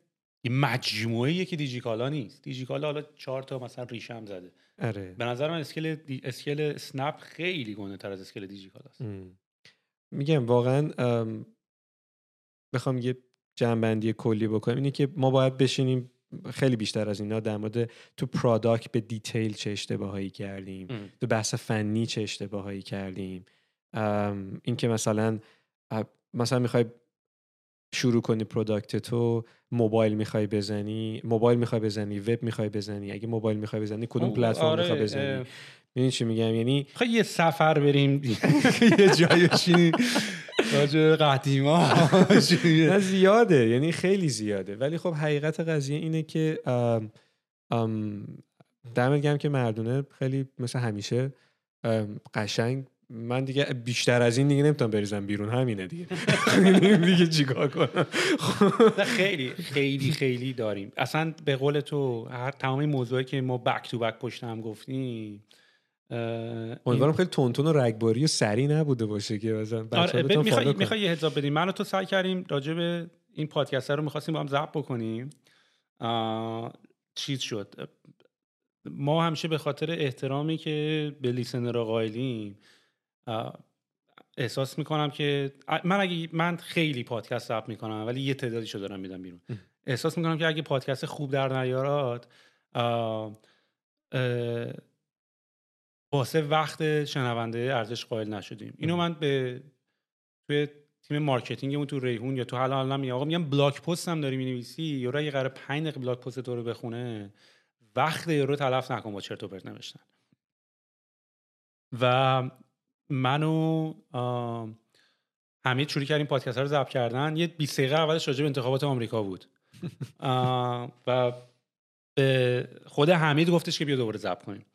یه مجموعه که دیجیکالا نیست. دیجیکالا حالا چهار تا مثلا ریشه هم زده. آره. به نظر من اسکل دی... اسکل اسنپ خیلی گونه تر از اسکل دیجیکالاست میگم واقعا بخوام یه جنبندی کلی بکنیم اینه که ما باید بشینیم خیلی بیشتر از اینا در مورد تو product به detail چه اشتباهایی کردیم تو بحث فنی چه اشتباهایی کردیم. اینکه مثلا مثلا می‌خوای شروع کنی product تو موبایل می‌خوای بزنی موبایل می‌خوای بزنی وب می‌خوای بزنی. اگه موبایل می‌خوای بزنی کدوم پلتفرم آره می‌خوای بزنی؟ می‌دونی چی میگم؟ یعنی خب یه سفر بریم یه جایی بشینیم راجع قدیما. زیاده. یعنی خیلی زیاده. ولی خب حقیقت قضیه اینه که دمت گم که مردونه خیلی مثل همیشه قشنگ من دیگه بیشتر از این دیگه نمی‌تونم بریزم بیرون همینه دیگه. دیگه چیکار کنم؟ خیلی خیلی خیلی داریم. اصلا به قول تو هر تمامی موضوعی که ما بک تو بک پشت هم گفتیم امیدوارم خیلی تونتون و رگباری و سری نبوده باشه که مثلا آره می‌خوای می‌خوای یه حساب بدیم. من تو سعی کردیم راجع به این پادکست رو می‌خواستیم با هم ضبط بکنیم. چیز شد. ما همیشه به خاطر احترامی که به لیسنر قائلیم احساس می‌کنم که من اگه من خیلی پادکست ضبط می‌کنم ولی یه تعدادیشو دارم میدم بیرون. احساس می‌کنم که اگه پادکست خوب در نیارات واسه وقت شنونده ارزش قائل نشدیم. اینو من به توی تیم marketing مون تو ریحون یا تو حالا حالا میگم آقا میگم blog post هم داری می‌نویسی یا اگه قرار 5 دقیقه blog post تو رو بخونه وقت رو تلف نکن با چرت و پرت نوشتن. و منو حمید شروع کردیم پادکست ها رو ضبط کردن. یه 20 دقیقه اولش راجع به انتخابات آمریکا بود. و به خود حمید گفتش که بیا دوباره ضبط کنیم.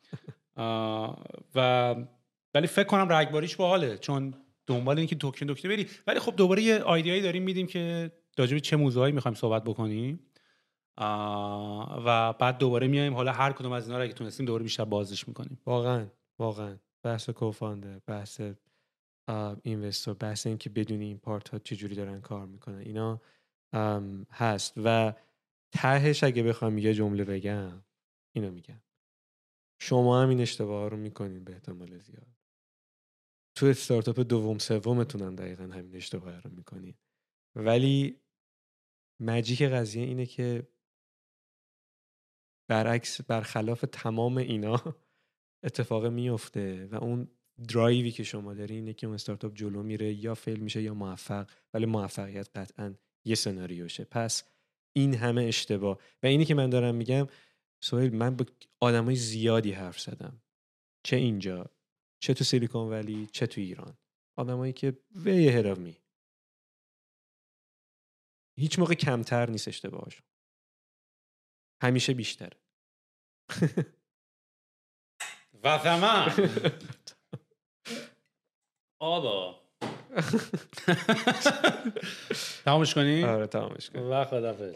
و ولی فکر کنم رگباریش باحاله چون دنبال اینکه دکتر دکتر بری. ولی خب دوباره یه آیدیایی داریم میدیم که راجع چه موضوعایی می‌خوایم صحبت بکنیم. و بعد دوباره میایم حالا هر کدوم از اینا رو اگه تونستیم دوباره بیشتر بازش می‌کنیم. واقعا واقعا. بحث کوفانده بحث اینوستور بحث این که بدونی این پارت ها چجوری دارن کار می‌کنن. اینا هست و تهش اگه بخوام یه جمله بگم اینو میگم. شما هم این اشتباه رو می‌کنین به احتمال زیاد. تو استارتاپ دوم سومتونم دقیقا همین اشتباه رو می‌کنین. ولی مجیک قضیه اینه که برعکس برخلاف تمام اینا اتفاق میفته و اون درایوی که شما داری اینه که اون استارتاپ جلو میره یا فیل میشه یا موفق ولی موفقیت قطعا یه سناریوشه. پس این همه اشتباه. و اینی که من دارم میگم سوهیل من با آدمای زیادی حرف زدم. چه اینجا چه تو سیلیکون ولی چه تو ایران. آدمایی که وی هرامی هیچ موقع کمتر نیست اشتباهش همیشه بیشتر تمام آبا. تمامش کنی؟ آره تمامش کنی و خدافز